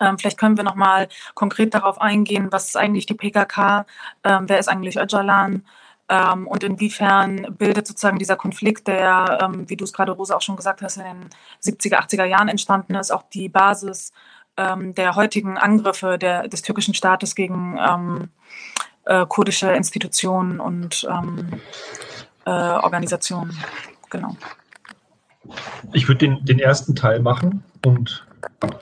Ähm, vielleicht können wir noch mal konkret darauf eingehen, was ist eigentlich die PKK, ähm, wer ist eigentlich Öcalan ähm, und inwiefern bildet sozusagen dieser Konflikt, der, ähm, wie du es gerade, Rosa, auch schon gesagt hast, in den 70er, 80er Jahren entstanden ist, auch die Basis ähm, der heutigen Angriffe der, des türkischen Staates gegen ähm, äh, kurdische Institutionen und äh, Organisationen. Genau.
Ich würde den, den ersten Teil machen und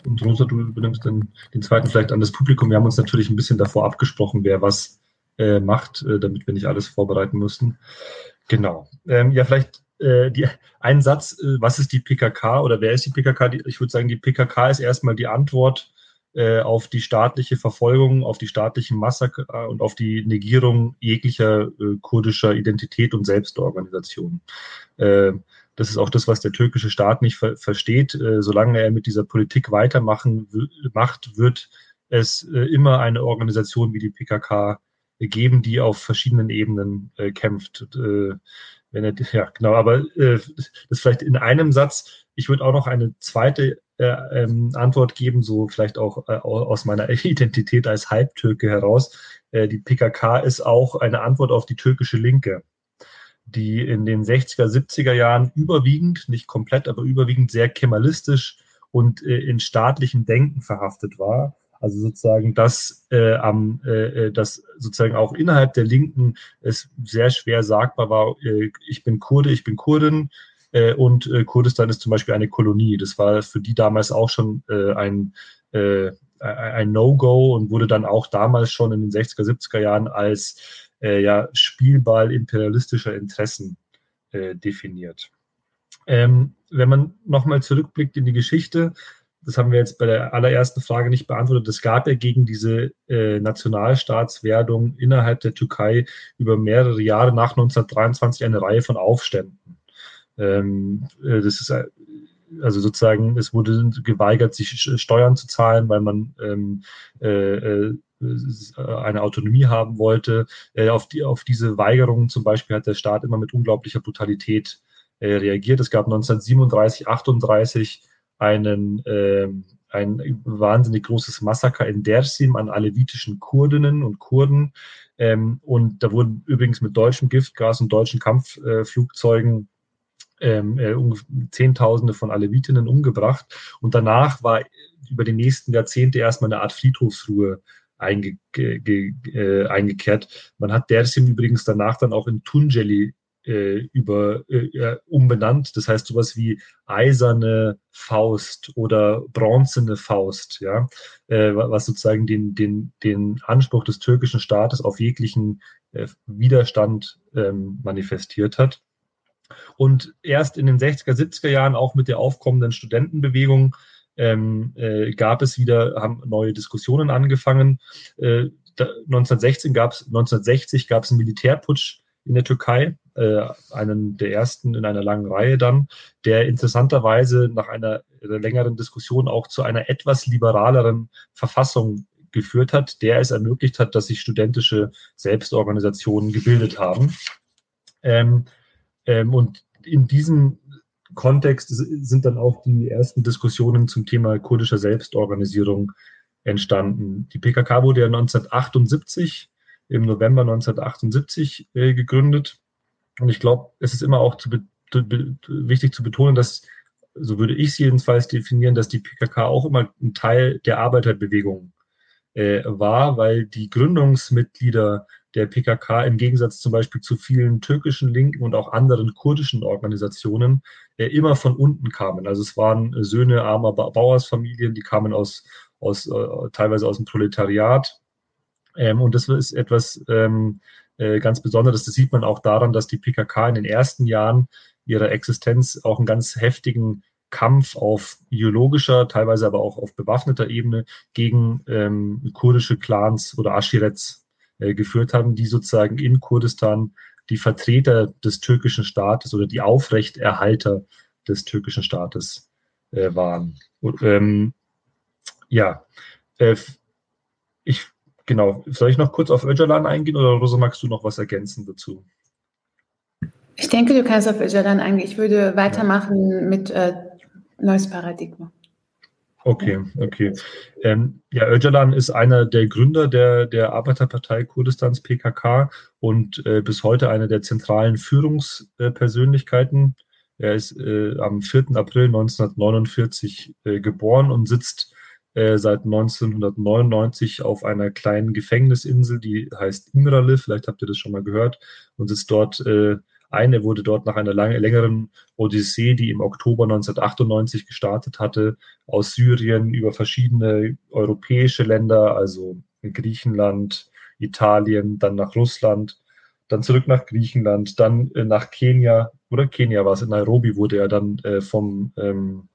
und Rosa, du übernimmst den, den zweiten vielleicht an das Publikum. Wir haben uns natürlich ein bisschen davor abgesprochen, wer was äh, macht, äh, damit wir nicht alles vorbereiten mussten. Genau. Ähm, ja, vielleicht äh, die, ein Satz, äh, was ist die PKK oder wer ist die PKK? Die, ich würde sagen, die PKK ist erstmal die Antwort äh, auf die staatliche Verfolgung, auf die staatlichen Massaker und auf die Negierung jeglicher äh, kurdischer Identität und Selbstorganisation. Äh, das ist auch das, was der türkische Staat nicht ver versteht. Äh, solange er mit dieser Politik weitermachen macht, wird es äh, immer eine Organisation wie die PKK geben, die auf verschiedenen Ebenen äh, kämpft. Äh, wenn er, ja, genau, aber äh, das vielleicht in einem Satz. Ich würde auch noch eine zweite äh, ähm, Antwort geben, so vielleicht auch aus meiner Identität als Halbtürke heraus. die PKK ist auch eine Antwort auf die türkische Linke die in den 60er, 70er Jahren überwiegend, nicht komplett, aber überwiegend sehr kemalistisch und äh, in staatlichem Denken verhaftet war. Also sozusagen, dass äh, am, äh, äh, dass sozusagen auch innerhalb der Linken es sehr schwer sagbar war, äh, ich bin Kurde, ich bin Kurdin äh, und äh, Kurdistan ist zum Beispiel eine Kolonie. Das war für die damals auch schon ein ein No-Go und wurde dann auch damals schon in den 60er, 70er Jahren als äh, ja, Spielball imperialistischer Interessen äh, definiert. Ähm, wenn man nochmal zurückblickt in die Geschichte, das haben wir jetzt bei der allerersten Frage nicht beantwortet. Es gab ja gegen diese äh, Nationalstaatswerdung innerhalb der Türkei über mehrere Jahre nach 1923 eine Reihe von Aufständen. Ähm, äh, das ist äh, also sozusagen, es wurde geweigert, sich Steuern zu zahlen, weil man ähm, äh, äh eine Autonomie haben wollte. Äh, auf, die, auf diese Weigerungen zum Beispiel hat der Staat immer mit unglaublicher Brutalität äh, reagiert. Es gab 1937, 38 einen, äh, ein wahnsinnig großes Massaker in Dersim an alevitischen Kurdinnen und Kurden. Ähm, und da wurden übrigens mit deutschem Giftgas und deutschen Kampfflugzeugen ähm, äh, Zehntausende von Alevitinnen umgebracht. Und danach war über die nächsten Jahrzehnte erstmal eine Art Friedhofsruhe einge, ge, äh, eingekehrt. Man hat Dersim übrigens danach dann auch in Tunjeli äh, über, äh, umbenannt. Das heißt sowas wie eiserne Faust oder bronzene Faust, ja, äh, was sozusagen den, den, den Anspruch des türkischen Staates auf jeglichen äh, Widerstand ähm, manifestiert hat. Und erst in den 60er, 70er Jahren auch mit der aufkommenden Studentenbewegung ähm, äh, gab es wieder, haben neue Diskussionen angefangen. Äh, da, 1916 gab's, 1960 gab es einen Militärputsch in der Türkei, äh, einen der ersten in einer langen Reihe dann, der interessanterweise nach einer längeren Diskussion auch zu einer etwas liberaleren Verfassung geführt hat, der es ermöglicht hat, dass sich studentische Selbstorganisationen gebildet haben. Ähm, ähm, und in diesem Kontext sind dann auch die ersten Diskussionen zum Thema kurdischer Selbstorganisierung entstanden. Die PKK wurde ja 1978, im November 1978 äh, gegründet. Und ich glaube, es ist immer auch zu wichtig zu betonen, dass, so würde ich es jedenfalls definieren, dass die PKK auch immer ein Teil der Arbeiterbewegung äh, war, weil die Gründungsmitglieder der PKK im Gegensatz zum Beispiel zu vielen türkischen Linken und auch anderen kurdischen Organisationen äh, immer von unten kamen. Also es waren Söhne armer ba Bauersfamilien, die kamen aus, aus äh, teilweise aus dem Proletariat. Ähm, und das ist etwas ähm, äh, ganz Besonderes. Das sieht man auch daran, dass die PKK in den ersten Jahren ihrer Existenz auch einen ganz heftigen Kampf auf ideologischer, teilweise aber auch auf bewaffneter Ebene gegen ähm, kurdische Clans oder Aschirets äh, geführt haben, die sozusagen in Kurdistan die Vertreter des türkischen Staates oder die Aufrechterhalter des türkischen Staates äh, waren. Und, ähm, ja, äh, ich, genau, soll ich noch kurz auf Öcalan eingehen oder Rosa, magst du noch was ergänzen dazu?
Ich denke, du kannst auf Öcalan eingehen. Ich würde weitermachen mit äh, neues Paradigma.
Okay, okay. Ähm, ja, Öcalan ist einer der Gründer der, der Arbeiterpartei Kurdistans PKK und äh, bis heute einer der zentralen Führungspersönlichkeiten. er ist äh, am 4. April 1949 äh, geboren und sitzt äh, seit 1999 auf einer kleinen Gefängnisinsel, die heißt Imrali, vielleicht habt ihr das schon mal gehört, und sitzt dort äh, eine wurde dort nach einer lang, längeren Odyssee, die im Oktober 1998 gestartet hatte, aus Syrien über verschiedene europäische Länder, also Griechenland, Italien, dann nach Russland, dann zurück nach Griechenland, dann äh, nach Kenia, oder Kenia war es, in Nairobi wurde er dann äh, vom ähm,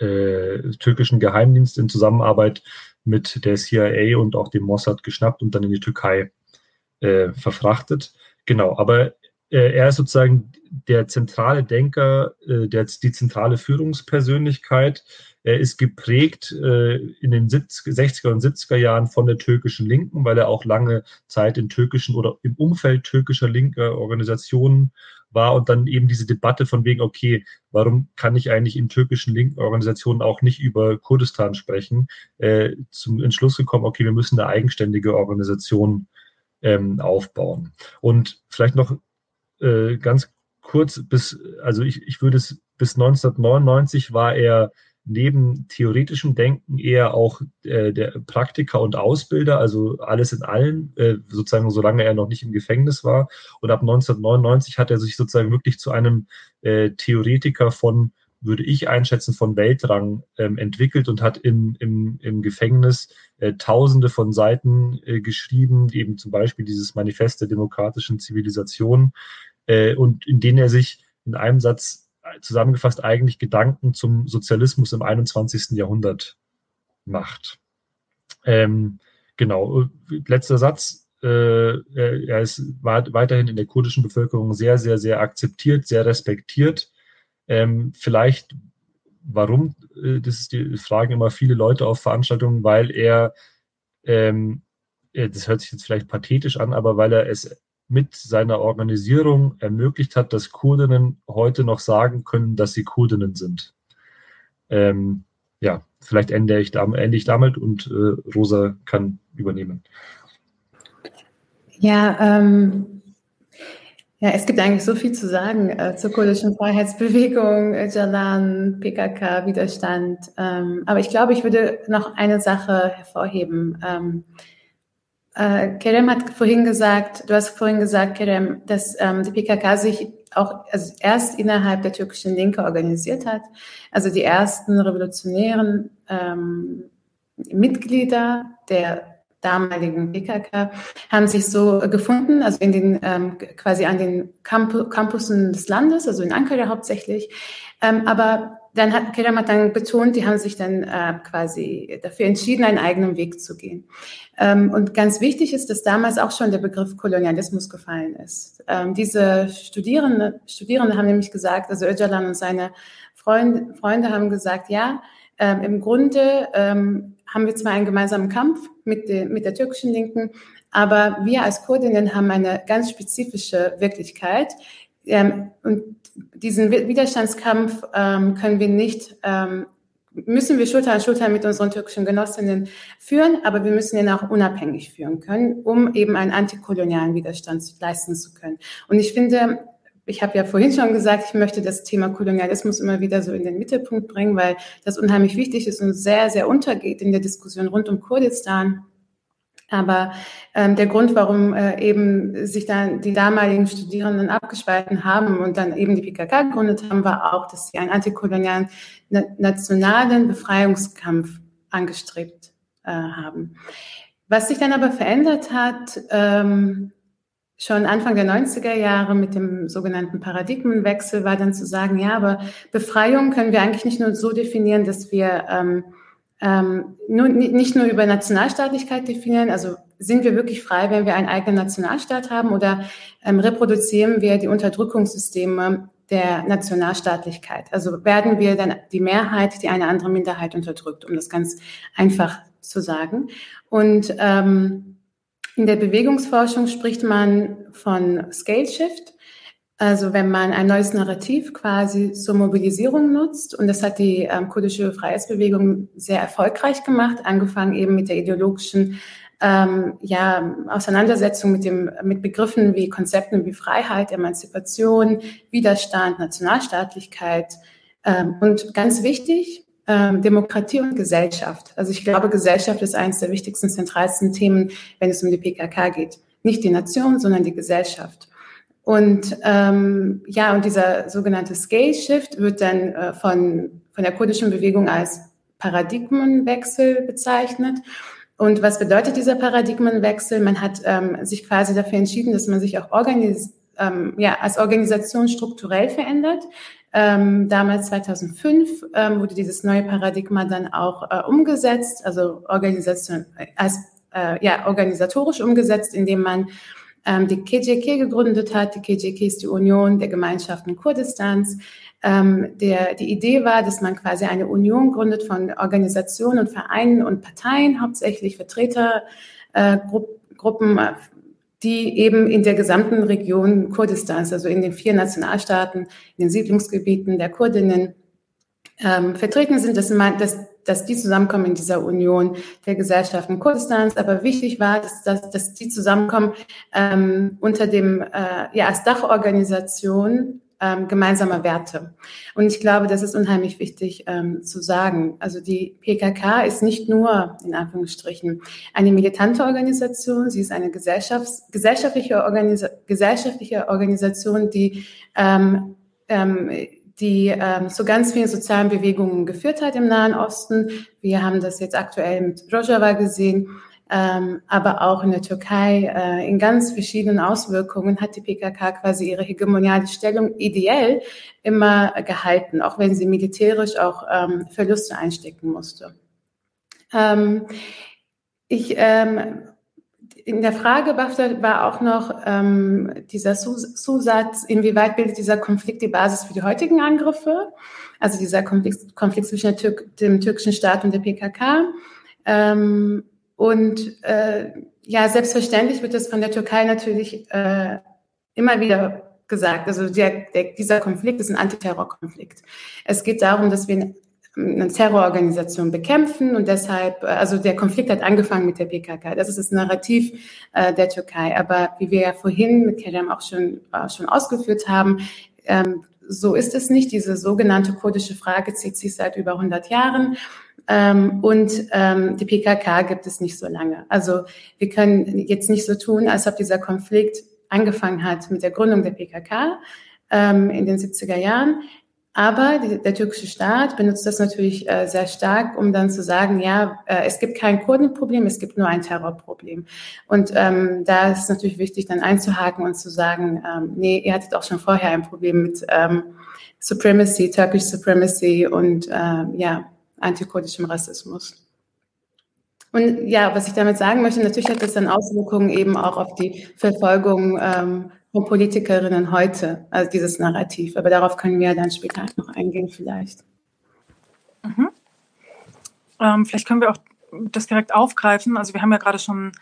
äh, türkischen Geheimdienst in Zusammenarbeit mit der CIA und auch dem Mossad geschnappt und dann in die Türkei äh, verfrachtet. Genau, aber er ist sozusagen der zentrale Denker, äh, der, die zentrale Führungspersönlichkeit. Er ist geprägt äh, in den 60er und 70er Jahren von der türkischen Linken, weil er auch lange Zeit in türkischen oder im Umfeld türkischer linker Organisationen war und dann eben diese Debatte von wegen, okay, warum kann ich eigentlich in türkischen linken Organisationen auch nicht über Kurdistan sprechen, äh, zum Entschluss gekommen, okay, wir müssen eine eigenständige Organisation ähm, aufbauen. Und vielleicht noch äh, ganz kurz bis, also ich, ich würde es bis 1999 war er neben theoretischem Denken eher auch äh, der Praktiker und Ausbilder, also alles in allen, äh, sozusagen solange er noch nicht im Gefängnis war. Und ab 1999 hat er sich sozusagen wirklich zu einem äh, Theoretiker von, würde ich einschätzen, von Weltrang ähm, entwickelt und hat im, im, im Gefängnis äh, tausende von Seiten äh, geschrieben, eben zum Beispiel dieses Manifest der demokratischen Zivilisation, äh, und in denen er sich in einem Satz zusammengefasst eigentlich Gedanken zum Sozialismus im 21. Jahrhundert macht. Ähm, genau, letzter Satz. Äh, er ist weiterhin in der kurdischen Bevölkerung sehr, sehr, sehr akzeptiert, sehr respektiert. Ähm, vielleicht, warum, äh, das ist die fragen immer viele Leute auf Veranstaltungen, weil er, ähm, das hört sich jetzt vielleicht pathetisch an, aber weil er es mit seiner Organisierung ermöglicht hat, dass Kurdinnen heute noch sagen können, dass sie Kurdinnen sind. Ähm, ja, vielleicht ende ich, ende ich damit und äh, Rosa kann übernehmen.
Ja, ähm, ja, es gibt eigentlich so viel zu sagen äh, zur kurdischen Freiheitsbewegung, äh, Jalan, PKK, Widerstand. Ähm, aber ich glaube, ich würde noch eine Sache hervorheben. Äh, Kerem hat vorhin gesagt, du hast vorhin gesagt, Kerem, dass ähm, die PKK sich auch also erst innerhalb der türkischen Linke organisiert hat. Also die ersten revolutionären ähm, Mitglieder der damaligen PKK haben sich so gefunden, also in den ähm, quasi an den Camp Campussen des Landes, also in Ankara hauptsächlich. Ähm, aber dann hat Kerem dann betont, die haben sich dann äh, quasi dafür entschieden, einen eigenen Weg zu gehen. Ähm, und ganz wichtig ist, dass damals auch schon der Begriff Kolonialismus gefallen ist. Ähm, diese Studierende, Studierende haben nämlich gesagt, also Öcalan und seine Freunde, Freunde haben gesagt, ja, ähm, im Grunde ähm, haben wir zwar einen gemeinsamen Kampf mit, den, mit der türkischen Linken, aber wir als Kurdinnen haben eine ganz spezifische Wirklichkeit. Ähm, und diesen Widerstandskampf ähm, können wir nicht, ähm, müssen wir Schulter an Schulter mit unseren türkischen Genossinnen führen, aber wir müssen ihn auch unabhängig führen können, um eben einen antikolonialen Widerstand leisten zu können. Und ich finde, ich habe ja vorhin schon gesagt, ich möchte das Thema Kolonialismus immer wieder so in den Mittelpunkt bringen, weil das unheimlich wichtig ist und sehr, sehr untergeht in der Diskussion rund um Kurdistan. Aber ähm, der Grund, warum äh, eben sich dann die damaligen Studierenden abgespalten haben und dann eben die PKK gegründet haben, war auch, dass sie einen antikolonialen na nationalen Befreiungskampf angestrebt äh, haben. Was sich dann aber verändert hat, ähm, schon Anfang der 90er Jahre mit dem sogenannten Paradigmenwechsel, war dann zu sagen, ja, aber Befreiung können wir eigentlich nicht nur so definieren, dass wir ähm, ähm, nur, nicht nur über Nationalstaatlichkeit definieren, also sind wir wirklich frei, wenn wir einen eigenen Nationalstaat haben oder ähm, reproduzieren wir die Unterdrückungssysteme der Nationalstaatlichkeit? Also werden wir dann die Mehrheit, die eine andere Minderheit unterdrückt, um das ganz einfach zu sagen. Und ähm, in der Bewegungsforschung spricht man von Scale Shift. Also wenn man ein neues Narrativ quasi zur Mobilisierung nutzt, und das hat die ähm, kurdische Freiheitsbewegung sehr erfolgreich gemacht, angefangen eben mit der ideologischen ähm, ja, Auseinandersetzung mit, dem, mit Begriffen wie Konzepten wie Freiheit, Emanzipation, Widerstand, Nationalstaatlichkeit ähm, und ganz wichtig, ähm, Demokratie und Gesellschaft. Also ich glaube, Gesellschaft ist eines der wichtigsten, zentralsten Themen, wenn es um die PKK geht. Nicht die Nation, sondern die Gesellschaft. Und ähm, ja, und dieser sogenannte Scale Shift wird dann äh, von, von der kurdischen Bewegung als Paradigmenwechsel bezeichnet. Und was bedeutet dieser Paradigmenwechsel? Man hat ähm, sich quasi dafür entschieden, dass man sich auch organis ähm, ja, als Organisation strukturell verändert. Ähm, damals 2005 ähm, wurde dieses neue Paradigma dann auch äh, umgesetzt, also Organisation äh, als äh, ja organisatorisch umgesetzt, indem man ähm, die KJK gegründet hat. Die KJK ist die Union der Gemeinschaften Kurdistans. Ähm, der, die Idee war, dass man quasi eine Union gründet von Organisationen und Vereinen und Parteien, hauptsächlich Vertretergruppen, äh, die eben in der gesamten Region Kurdistans, also in den vier Nationalstaaten, in den Siedlungsgebieten der Kurdinnen ähm, vertreten sind, dass, man, dass, dass die zusammenkommen in dieser Union der Gesellschaften Kurdistans. Aber wichtig war, dass, dass, dass die zusammenkommen ähm, unter dem, äh, ja, als Dachorganisation ähm, gemeinsamer Werte. Und ich glaube, das ist unheimlich wichtig ähm, zu sagen. Also die PKK ist nicht nur, in Anführungsstrichen, eine militante Organisation, sie ist eine Gesellschafts gesellschaftliche, Organisa gesellschaftliche Organisation, die ähm, ähm, die ähm, zu ganz vielen sozialen Bewegungen geführt hat im Nahen Osten. Wir haben das jetzt aktuell mit Rojava gesehen, ähm, aber auch in der Türkei äh, in ganz verschiedenen Auswirkungen hat die PKK quasi ihre hegemoniale Stellung ideell immer gehalten, auch wenn sie militärisch auch ähm, Verluste einstecken musste. Ähm, ich ähm, in der Frage war auch noch ähm, dieser Zusatz, inwieweit bildet dieser Konflikt die Basis für die heutigen Angriffe? Also dieser Konflikt, Konflikt zwischen Türk dem türkischen Staat und der PKK. Ähm, und äh, ja, selbstverständlich wird das von der Türkei natürlich äh, immer wieder gesagt. Also der, der, dieser Konflikt ist ein Antiterrorkonflikt. Es geht darum, dass wir eine Terrororganisation bekämpfen und deshalb, äh, also der Konflikt hat angefangen mit der PKK. Das ist das Narrativ äh, der Türkei. Aber wie wir ja vorhin mit Kerem auch schon, äh, schon ausgeführt haben, ähm, so ist es nicht. Diese sogenannte kurdische Frage zieht sich seit über 100 Jahren. Ähm, und ähm, die PKK gibt es nicht so lange. Also wir können jetzt nicht so tun, als ob dieser Konflikt angefangen hat mit der Gründung der PKK ähm, in den 70er Jahren. Aber die, der türkische Staat benutzt das natürlich äh, sehr stark, um dann zu sagen, ja, äh, es gibt kein Kurdenproblem, es gibt nur ein Terrorproblem. Und ähm, da ist natürlich wichtig, dann einzuhaken und zu sagen, ähm, nee, ihr hattet auch schon vorher ein Problem mit ähm, Supremacy, Turkish Supremacy und ähm, ja, antikurdischem Rassismus. Und ja, was ich damit sagen möchte, natürlich hat das dann Auswirkungen eben auch auf die Verfolgung ähm, von Politikerinnen heute, also dieses Narrativ. Aber darauf können wir dann später noch eingehen vielleicht.
Mhm. Ähm, vielleicht können wir auch das direkt aufgreifen. Also wir haben ja gerade schon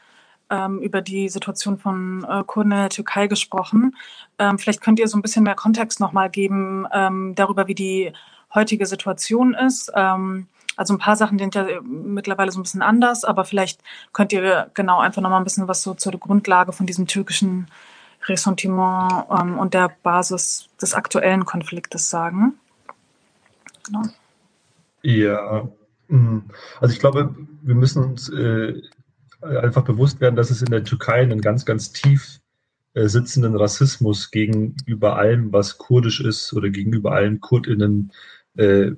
ähm, über die Situation von äh, Kurden in der Türkei gesprochen. Ähm, vielleicht könnt ihr so ein bisschen mehr Kontext nochmal geben ähm, darüber, wie die heutige Situation ist. Ähm, also ein paar Sachen sind ja mittlerweile so ein bisschen anders, aber vielleicht könnt ihr genau einfach nochmal ein bisschen was so zur Grundlage von diesem türkischen Ressentiment ähm, und der Basis des aktuellen Konfliktes sagen.
Genau. Ja, mm, also ich glaube, wir müssen uns äh, einfach bewusst werden, dass es in der Türkei einen ganz, ganz tief äh, sitzenden Rassismus gegenüber allem, was kurdisch ist oder gegenüber allen KurdInnen äh,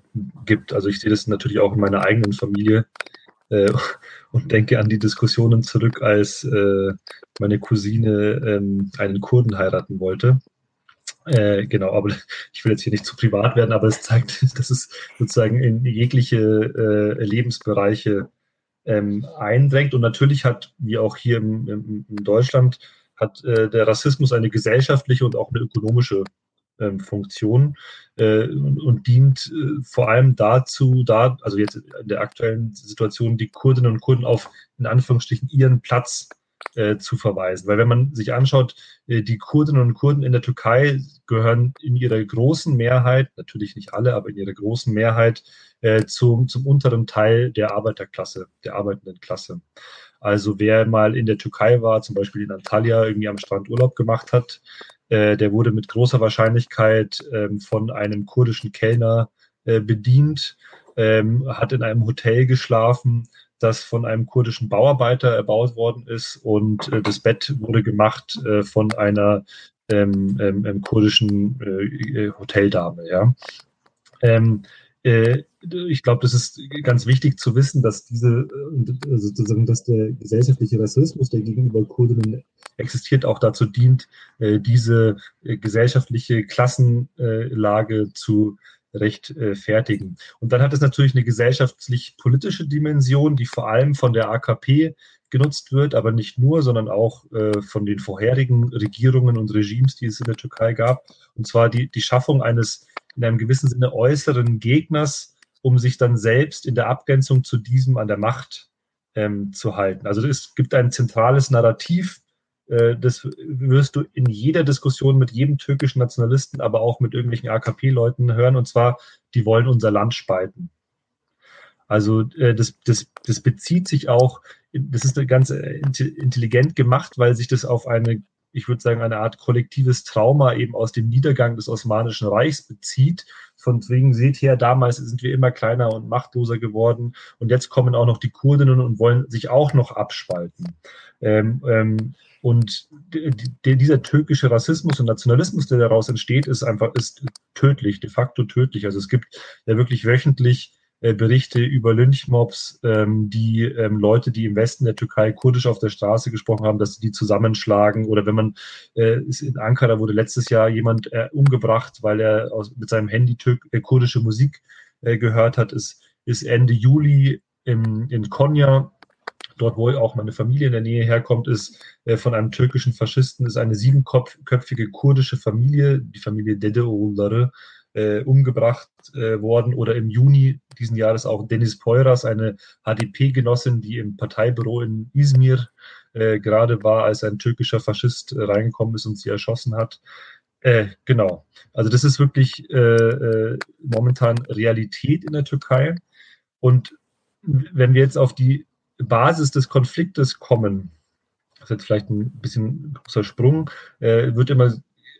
gibt. Also ich sehe das natürlich auch in meiner eigenen Familie äh, und denke an die Diskussionen zurück, als äh, meine Cousine ähm, einen Kurden heiraten wollte. Äh, genau, aber ich will jetzt hier nicht zu privat werden, aber es zeigt, dass es sozusagen in jegliche äh, Lebensbereiche ähm, eindrängt. Und natürlich hat, wie auch hier im, im, in Deutschland, hat äh, der Rassismus eine gesellschaftliche und auch eine ökonomische ähm, Funktion äh, und, und, dient äh, vor allem dazu, da, also jetzt in der aktuellen Situation, die Kurdinnen und Kurden auf in Anführungsstrichen ihren Platz äh, zu verweisen. Weil wenn man sich anschaut, äh, die Kurdinnen und Kurden in der Türkei gehören in ihrer großen Mehrheit, natürlich nicht alle, aber in ihrer großen Mehrheit äh, zum, zum unteren Teil der Arbeiterklasse, der arbeitenden Klasse. Also wer mal in der Türkei war, zum Beispiel in Antalya irgendwie am Strand Urlaub gemacht hat, äh, der wurde mit großer Wahrscheinlichkeit ähm, von einem kurdischen Kellner äh, bedient, ähm, hat in einem Hotel geschlafen, das von einem kurdischen Bauarbeiter erbaut worden ist und äh, das Bett wurde gemacht äh, von einer ähm, ähm, ähm kurdischen äh, Hoteldame. Ja. Äh, ich glaube, das ist ganz wichtig zu wissen, dass diese, also sozusagen, dass der gesellschaftliche Rassismus, der gegenüber Kurdinnen existiert, auch dazu dient, äh, diese äh, gesellschaftliche Klassenlage zu rechtfertigen. Und dann hat es natürlich eine gesellschaftlich-politische Dimension, die vor allem von der AKP genutzt wird, aber nicht nur, sondern auch von den vorherigen Regierungen und Regimes, die es in der Türkei gab. Und zwar die, die Schaffung eines in einem gewissen Sinne äußeren Gegners, um sich dann selbst in der Abgrenzung zu diesem an der Macht ähm, zu halten. Also es gibt ein zentrales Narrativ, äh, das wirst du in jeder Diskussion mit jedem türkischen Nationalisten, aber auch mit irgendwelchen AKP-Leuten hören, und zwar, die wollen unser Land spalten. Also äh, das, das, das bezieht sich auch, das ist ganz äh, intelligent gemacht, weil sich das auf eine ich würde sagen, eine Art kollektives Trauma eben aus dem Niedergang des Osmanischen Reichs bezieht. Von wegen, seht her, damals sind wir immer kleiner und machtloser geworden und jetzt kommen auch noch die Kurdinnen und wollen sich auch noch abspalten. Ähm, ähm, und dieser türkische Rassismus und Nationalismus, der daraus entsteht, ist einfach ist tödlich, de facto tödlich. Also es gibt ja wirklich wöchentlich äh, Berichte über Lynchmobs, ähm, die ähm, Leute, die im Westen der Türkei kurdisch auf der Straße gesprochen haben, dass sie die zusammenschlagen. Oder wenn man äh, in Ankara wurde letztes Jahr jemand äh, umgebracht, weil er mit seinem Handy türk kurdische Musik gehört hat, ist, ist Ende Juli im, in Konya dort wo auch meine Familie in der Nähe herkommt, ist äh, von einem türkischen Faschisten, ist eine siebenköpfige kurdische Familie, die Familie Dedeoğulları, äh, umgebracht äh, worden oder im Juni diesen Jahres auch Denis Peuras, eine HDP-Genossin, die im Parteibüro in Izmir äh, gerade war, als ein türkischer Faschist äh, reingekommen ist und sie erschossen hat. Äh, genau. Also das ist wirklich äh, momentan Realität in der Türkei. Und wenn wir jetzt auf die Basis des Konfliktes kommen, das ist jetzt vielleicht ein bisschen großer Sprung, wird immer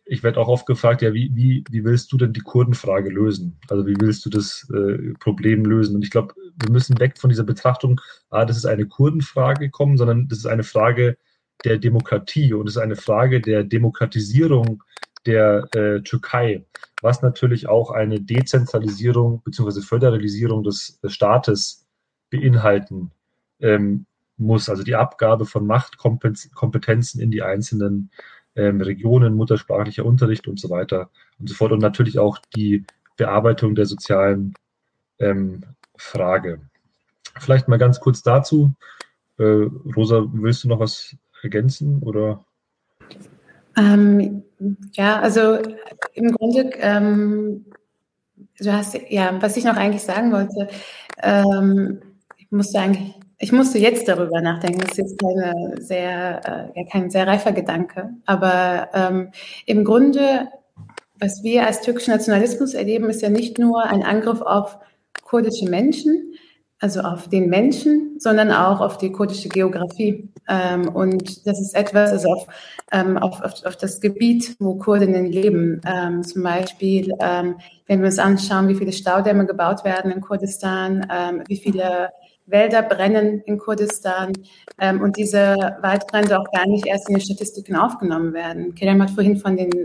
ich werde auch oft gefragt, ja, wie, wie, wie willst du denn die Kurdenfrage lösen? Also wie willst du das äh, Problem lösen? Und ich glaube, wir müssen weg von dieser Betrachtung, ah, das ist eine Kurdenfrage kommen, sondern das ist eine Frage der Demokratie und es ist eine Frage der Demokratisierung der äh, Türkei, was natürlich auch eine Dezentralisierung bzw. Föderalisierung des, des Staates beinhalten ähm, muss. Also die Abgabe von Machtkompetenzen in die einzelnen ähm, Regionen, muttersprachlicher Unterricht und so weiter und so fort. Und natürlich auch die Bearbeitung der sozialen ähm, Frage. Vielleicht mal ganz kurz dazu. Äh, Rosa, willst du noch was ergänzen oder?
Ähm, ja, also im Grunde, ähm, du hast ja, was ich noch eigentlich sagen wollte, ähm, ich musste eigentlich, ich musste jetzt darüber nachdenken. Das ist jetzt keine sehr, äh, ja, kein sehr reifer Gedanke, aber ähm, im Grunde, was wir als türkischen Nationalismus erleben, ist ja nicht nur ein Angriff auf kurdische Menschen, also auf den Menschen, sondern auch auf die kurdische Geografie. Ähm, und das ist etwas, also auf, ähm, auf, auf, auf das Gebiet, wo Kurdinnen leben. Ähm, zum Beispiel, ähm, wenn wir uns anschauen, wie viele Staudämme gebaut werden in Kurdistan, ähm, wie viele Wälder brennen in Kurdistan ähm, und diese Waldbrände auch gar nicht erst in den Statistiken aufgenommen werden. Kerem hat vorhin von den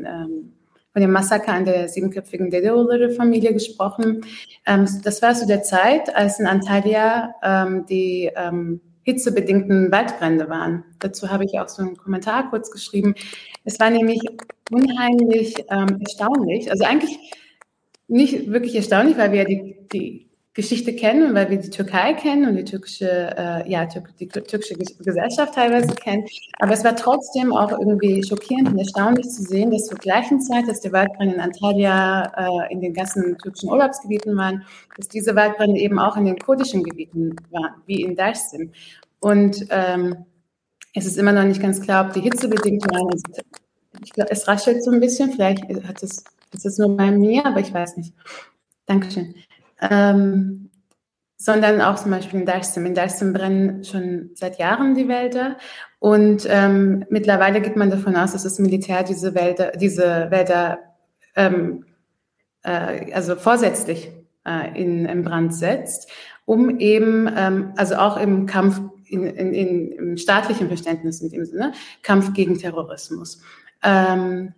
von dem Massaker an der siebenköpfigen Dedeoğulları-Familie gesprochen. Ähm, das war zu der Zeit, als in Antalya ähm, die ähm, hitzebedingten Waldbrände waren. Dazu habe ich auch so einen Kommentar kurz geschrieben. Es war nämlich unheimlich ähm, erstaunlich, also eigentlich nicht wirklich erstaunlich, weil wir die, die Geschichte kennen weil wir die Türkei kennen und die türkische, äh, ja, die türkische Gesellschaft teilweise kennen. Aber es war trotzdem auch irgendwie schockierend und erstaunlich zu sehen, dass zur gleichen Zeit, dass die Waldbrände in Antalya äh, in den ganzen türkischen Urlaubsgebieten waren, dass diese Waldbrände eben auch in den kurdischen Gebieten waren, wie in Dersim. Und ähm, es ist immer noch nicht ganz klar, ob die Hitze bedingt waren. Ich glaube, es raschelt so ein bisschen. Vielleicht hat es, ist es nur bei mir, aber ich weiß nicht. Dankeschön ähm, sondern auch zum Beispiel in Dersim. In Dersim brennen schon seit Jahren die Wälder und ähm, mittlerweile geht man davon aus, dass das Militär diese Wälder, diese Wälder ähm, äh, also vorsätzlich äh, in, in Brand setzt, um eben, ähm, also auch im Kampf, in, in, in, im staatlichen Verständnis in dem Sinne, Kampf gegen Terrorismus. Ähm,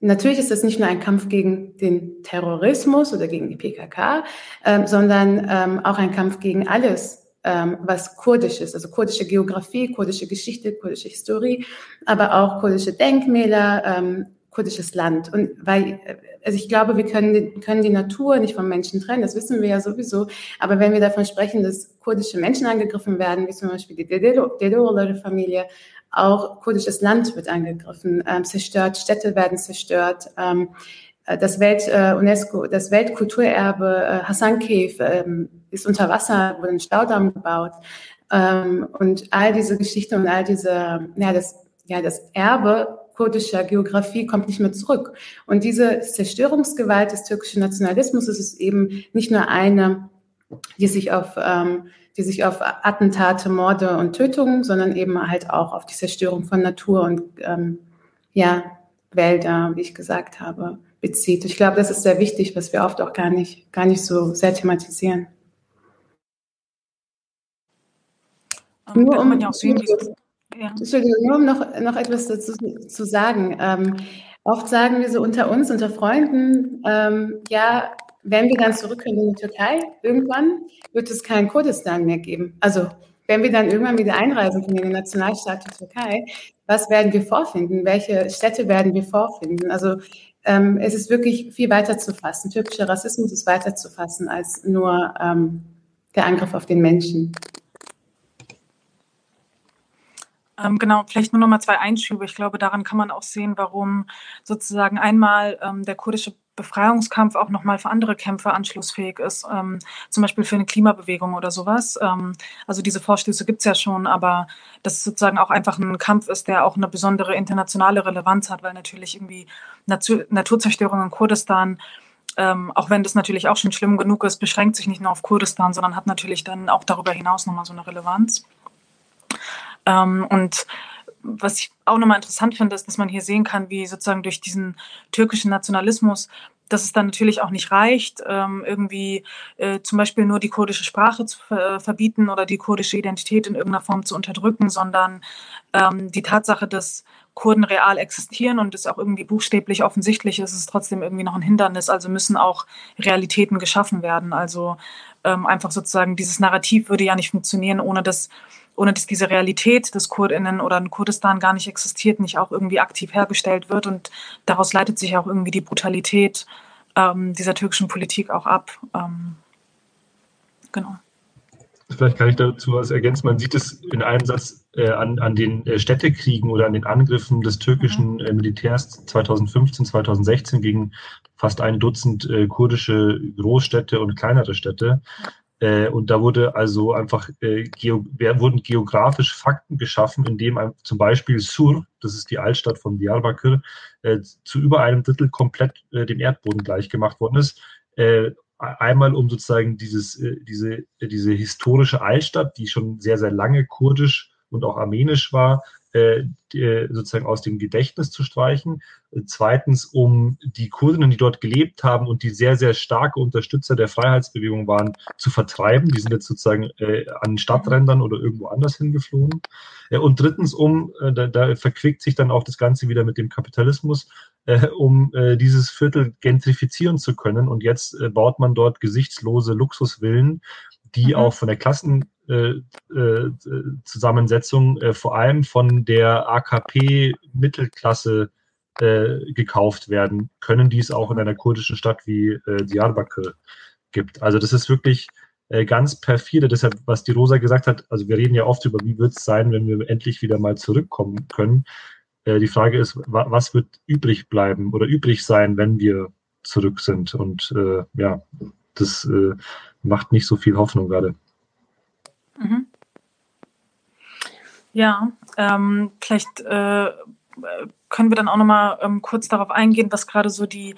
Natürlich ist das nicht nur ein Kampf gegen den Terrorismus oder gegen die PKK, ähm, sondern ähm, auch ein Kampf gegen alles, ähm, was kurdisch ist, also kurdische Geografie, kurdische Geschichte, kurdische Historie, aber auch kurdische Denkmäler, ähm, kurdisches Land. Und weil, also ich glaube, wir können, können die Natur nicht vom Menschen trennen, das wissen wir ja sowieso. Aber wenn wir davon sprechen, dass kurdische Menschen angegriffen werden, wie zum Beispiel die Dedeoğulları-Familie, auch kurdisches Land wird angegriffen, ähm, zerstört, Städte werden zerstört. Ähm, äh, das Welt äh, UNESCO, das Weltkulturerbe äh, Hassan Cave ähm, ist unter Wasser, wurde ein Staudamm gebaut. Ähm, und all diese Geschichte und all diese, ja, das, ja, das Erbe kurdischer Geografie kommt nicht mehr zurück. Und diese Zerstörungsgewalt des türkischen Nationalismus ist eben nicht nur eine, die sich auf ähm, die sich auf Attentate, Morde und Tötungen, sondern eben halt auch auf die Zerstörung von Natur und ähm, ja, Wälder, wie ich gesagt habe, bezieht. Ich glaube, das ist sehr wichtig, was wir oft auch gar nicht, gar nicht so sehr thematisieren. Um, nur um, ja sehen, ja. nur um noch, noch etwas dazu zu sagen. Ähm, oft sagen wir so unter uns, unter Freunden, ähm, ja, wenn wir dann zurückkommen in die Türkei, irgendwann wird es kein Kurdistan mehr geben. Also wenn wir dann irgendwann wieder einreisen können in den Nationalstaat der Türkei, was werden wir vorfinden? Welche Städte werden wir vorfinden? Also ähm, es ist wirklich viel weiter zu fassen. Türkischer Rassismus ist weiter zu fassen als nur ähm, der Angriff auf den Menschen.
Ähm, genau, vielleicht nur noch mal zwei Einschübe. Ich glaube, daran kann man auch sehen, warum sozusagen einmal ähm, der kurdische Befreiungskampf auch nochmal für andere Kämpfe anschlussfähig ist, ähm, zum Beispiel für eine Klimabewegung oder sowas. Ähm, also diese Vorstöße gibt es ja schon, aber dass es sozusagen auch einfach ein Kampf ist, der auch eine besondere internationale Relevanz hat, weil natürlich irgendwie Natur Naturzerstörung in Kurdistan ähm, auch wenn das natürlich auch schon schlimm genug ist, beschränkt sich nicht nur auf Kurdistan, sondern hat natürlich dann auch darüber hinaus nochmal so eine Relevanz. Ähm, und was ich auch nochmal interessant finde, ist, dass man hier sehen kann, wie sozusagen durch diesen türkischen Nationalismus dass es dann natürlich auch nicht reicht, ähm, irgendwie äh, zum Beispiel nur die kurdische Sprache zu äh, verbieten oder die kurdische Identität in irgendeiner Form zu unterdrücken, sondern ähm, die Tatsache, dass Kurden real existieren und es auch irgendwie buchstäblich offensichtlich ist, ist trotzdem irgendwie noch ein Hindernis. Also müssen auch Realitäten geschaffen werden. Also ähm, einfach sozusagen dieses Narrativ würde ja nicht funktionieren, ohne dass ohne dass diese Realität des Kurdinnen oder in Kurdistan gar nicht existiert, nicht auch irgendwie aktiv hergestellt wird. Und daraus leitet sich auch irgendwie die Brutalität ähm, dieser türkischen Politik auch ab. Ähm,
genau. Vielleicht kann ich dazu was ergänzen. Man sieht es in einem Satz äh, an, an den äh, Städtekriegen oder an den Angriffen des türkischen mhm. äh, Militärs 2015, 2016 gegen fast ein Dutzend äh, kurdische Großstädte und kleinere Städte. Äh, und da wurde also einfach äh, geo wurden geografisch Fakten geschaffen, indem zum Beispiel Sur, das ist die Altstadt von Diyarbakir, äh, zu über einem Drittel komplett äh, dem Erdboden gleichgemacht worden ist. Äh, einmal um sozusagen dieses, diese, diese historische Altstadt, die schon sehr, sehr lange kurdisch und auch armenisch war, sozusagen aus dem Gedächtnis zu streichen. Zweitens, um die Kurdinnen, die dort gelebt haben und die sehr, sehr starke Unterstützer der Freiheitsbewegung waren, zu vertreiben. Die sind jetzt sozusagen äh, an Stadträndern oder irgendwo anders hingeflogen. und drittens, um, äh, da, da, verquickt sich dann auch das Ganze wieder mit dem Kapitalismus, um dieses Viertel gentrifizieren zu können. Und jetzt baut man dort gesichtslose Luxusvillen, die mhm. auch von der Klassenzusammensetzung äh, äh, vor allem von der AKP-Mittelklasse äh, gekauft werden können, die es auch in einer kurdischen Stadt wie äh, Diyarbakir gibt. Also das ist wirklich äh, ganz perfide. Deshalb, was die Rosa gesagt hat, also wir reden ja oft über, wie wird es sein, wenn wir endlich wieder mal zurückkommen können. Äh, die Frage ist, wa was wird übrig bleiben oder übrig sein, wenn wir zurück sind? Und äh, ja, das äh, macht nicht so viel Hoffnung gerade. Mhm.
Ja, ähm, vielleicht äh, können wir dann auch noch mal ähm, kurz darauf eingehen, was gerade so die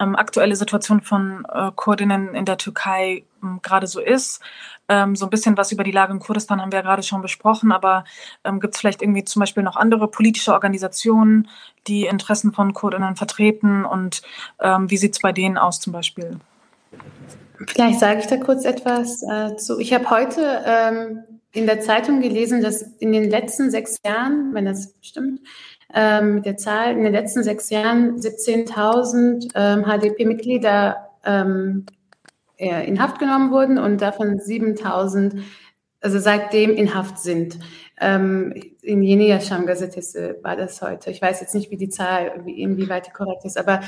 ähm, aktuelle Situation von äh, Kurdinnen in der Türkei ähm, gerade so ist. Ähm, so ein bisschen was über die Lage in Kurdistan haben wir ja gerade schon besprochen, aber ähm, gibt es vielleicht irgendwie zum Beispiel noch andere politische Organisationen, die Interessen von Kurdinnen vertreten und ähm, wie sieht es bei denen aus zum Beispiel?
Vielleicht sage ich da kurz etwas äh, zu. Ich habe heute ähm, in der Zeitung gelesen, dass in den letzten sechs Jahren, wenn das stimmt, ähm, mit der Zahl, in den letzten sechs Jahren 17.000 ähm, HDP-Mitglieder ähm, in Haft genommen wurden und davon 7.000 also seitdem in Haft sind. Ähm, in Yeni Yaşam Gazetesi war das heute. Ich weiß jetzt nicht, wie die Zahl, wie, inwieweit die korrekt ist, aber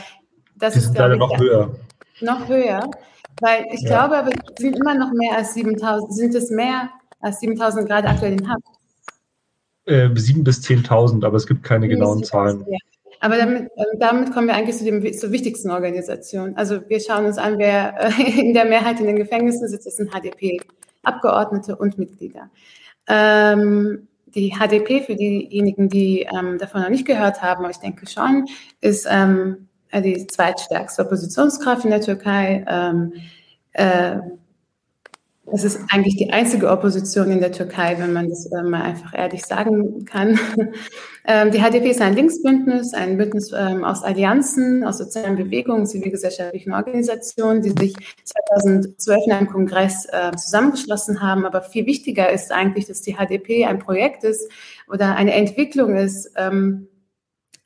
das ist,
glaube ich, noch höher.
Noch höher. Weil ich ja. glaube, aber es sind immer noch mehr als 7000, sind es mehr als 7000 gerade aktuell in Haft?
Äh, 7.000 bis 10.000, aber es gibt keine genauen Zahlen.
Aber damit, äh, damit kommen wir eigentlich zu dem zur wichtigsten Organisation. Also wir schauen uns an, wer äh, in der Mehrheit in den Gefängnissen sitzt, das sind HDP-Abgeordnete und Mitglieder. Ähm, die HDP, für diejenigen, die ähm, davon noch nicht gehört haben, aber ich denke schon, ist ähm, äh, die zweitstärkste Oppositionskraft in der Türkei. Ähm, äh, es ist eigentlich die einzige Opposition in der Türkei, wenn man das äh, mal einfach ehrlich sagen kann. ähm, die HDP ist ein Linksbündnis, ein Bündnis ähm, aus Allianzen, aus sozialen Bewegungen, zivilgesellschaftlichen Organisationen, die sich 2012 in einem Kongress äh, zusammengeschlossen haben. Aber viel wichtiger ist eigentlich, dass die HDP ein Projekt ist oder eine Entwicklung ist ähm,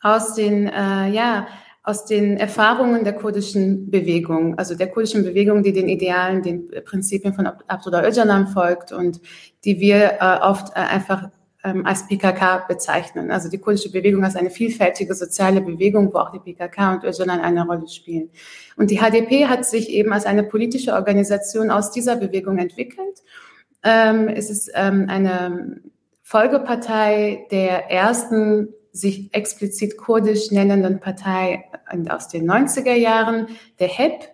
aus den, äh, ja, aus den Erfahrungen der kurdischen Bewegung, also der kurdischen Bewegung, die den Idealen, den Prinzipien von Abdullah Öcalan folgt und die wir äh, oft äh, einfach ähm, als PKK bezeichnen. Also die kurdische Bewegung als eine vielfältige soziale Bewegung, wo auch die PKK und Öcalan eine Rolle spielen. Und die HDP hat sich eben als eine politische Organisation aus dieser Bewegung entwickelt. Ähm, es ist ähm, eine Folgepartei der ersten sich explizit kurdisch nennenden Partei aus den 90er Jahren, der HEP.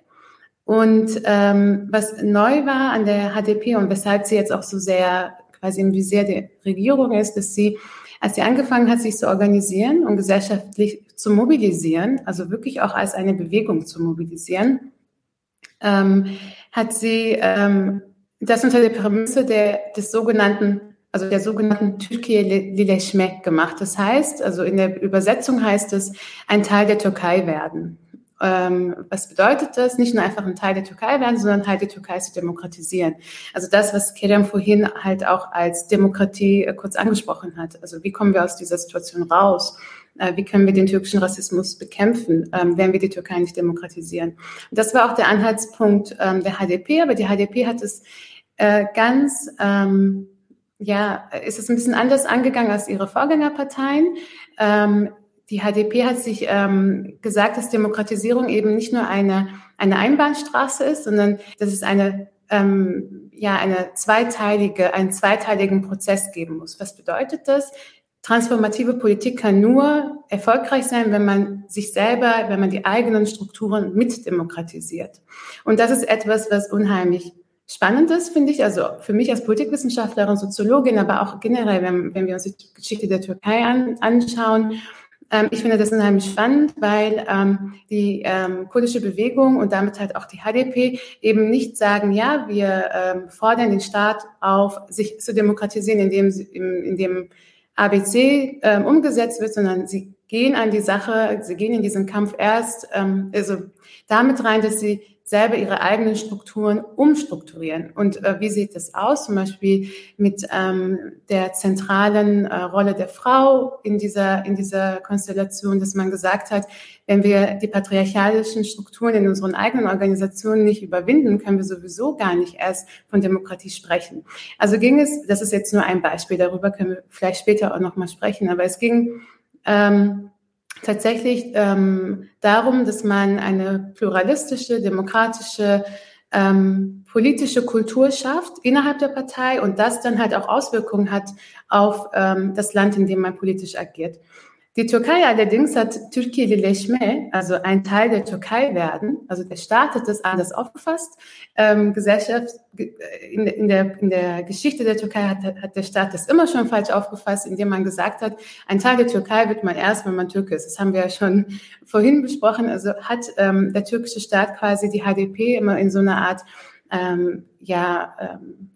Und ähm, was neu war an der HDP und weshalb sie jetzt auch so sehr quasi im Visier der Regierung ist, dass sie, als sie angefangen hat, sich zu organisieren und gesellschaftlich zu mobilisieren, also wirklich auch als eine Bewegung zu mobilisieren, ähm, hat sie ähm, das unter der Prämisse der, des sogenannten also der sogenannten Türkei Lileşme gemacht. Das heißt, also in der Übersetzung heißt es, ein Teil der Türkei werden. ähm, was bedeutet das? Nicht nur einfach ein Teil der Türkei werden, sondern Teil der Türkei zu demokratisieren. Also das, was Kerem vorhin halt auch als Demokratie äh, kurz angesprochen hat. Also wie kommen wir aus dieser Situation raus? Äh, wie können wir den türkischen Rassismus bekämpfen, ähm, wenn wir die Türkei nicht demokratisieren? Und das war auch der Anhaltspunkt ähm, der HDP, aber die HDP hat es äh, ganz, ähm, ja, ist es ein bisschen anders angegangen als ihre Vorgängerparteien. Ähm, die HDP hat sich ähm, gesagt, dass Demokratisierung eben nicht nur eine, eine Einbahnstraße ist, sondern dass es eine, ähm, ja, eine zweiteilige, einen zweiteiligen Prozess geben muss. Was bedeutet das? Transformative Politik kann nur erfolgreich sein, wenn man sich selber, wenn man die eigenen Strukturen mitdemokratisiert. Und das ist etwas, was unheimlich spannend ist, finde ich. Also für mich als Politikwissenschaftlerin, Soziologin, aber auch generell, wenn, wenn wir uns die Geschichte der Türkei an, anschauen ähm, ich finde das unheimlich spannend, weil ähm, die ähm, kurdische Bewegung und damit halt auch die HDP eben nicht sagen, ja, wir ähm, fordern den Staat auf, sich zu demokratisieren, indem, indem ABC ähm, umgesetzt wird, sondern sie gehen an die Sache, sie gehen in diesen Kampf erst, ähm, also damit rein, dass sie selber ihre eigenen Strukturen umstrukturieren. Und äh, wie sieht das aus? Zum Beispiel mit ähm, der zentralen äh, Rolle der Frau in dieser, in dieser Konstellation, dass man gesagt hat, wenn wir die patriarchalischen Strukturen in unseren eigenen Organisationen nicht überwinden, können wir sowieso gar nicht erst von Demokratie sprechen. Also ging es, das ist jetzt nur ein Beispiel, darüber können wir vielleicht später auch nochmal sprechen, aber es ging ähm, tatsächlich ähm, darum, dass man eine pluralistische, demokratische, ähm, politische Kultur schafft innerhalb der Partei und das dann halt auch Auswirkungen hat auf ähm, das Land, in dem man politisch agiert. Die Türkei allerdings hat Türkiye'lileşme, also ein Teil der Türkei werden, also der Staat hat das anders aufgefasst. Ähm, Gesellschaft, in, in, der, in der Geschichte der Türkei hat, hat der Staat das immer schon falsch aufgefasst, indem man gesagt hat, ein Teil der Türkei wird man erst, wenn man Türke ist. Das haben wir ja schon vorhin besprochen. Also hat ähm, der türkische Staat quasi die HDP immer in so einer Art, ähm, ja, ähm,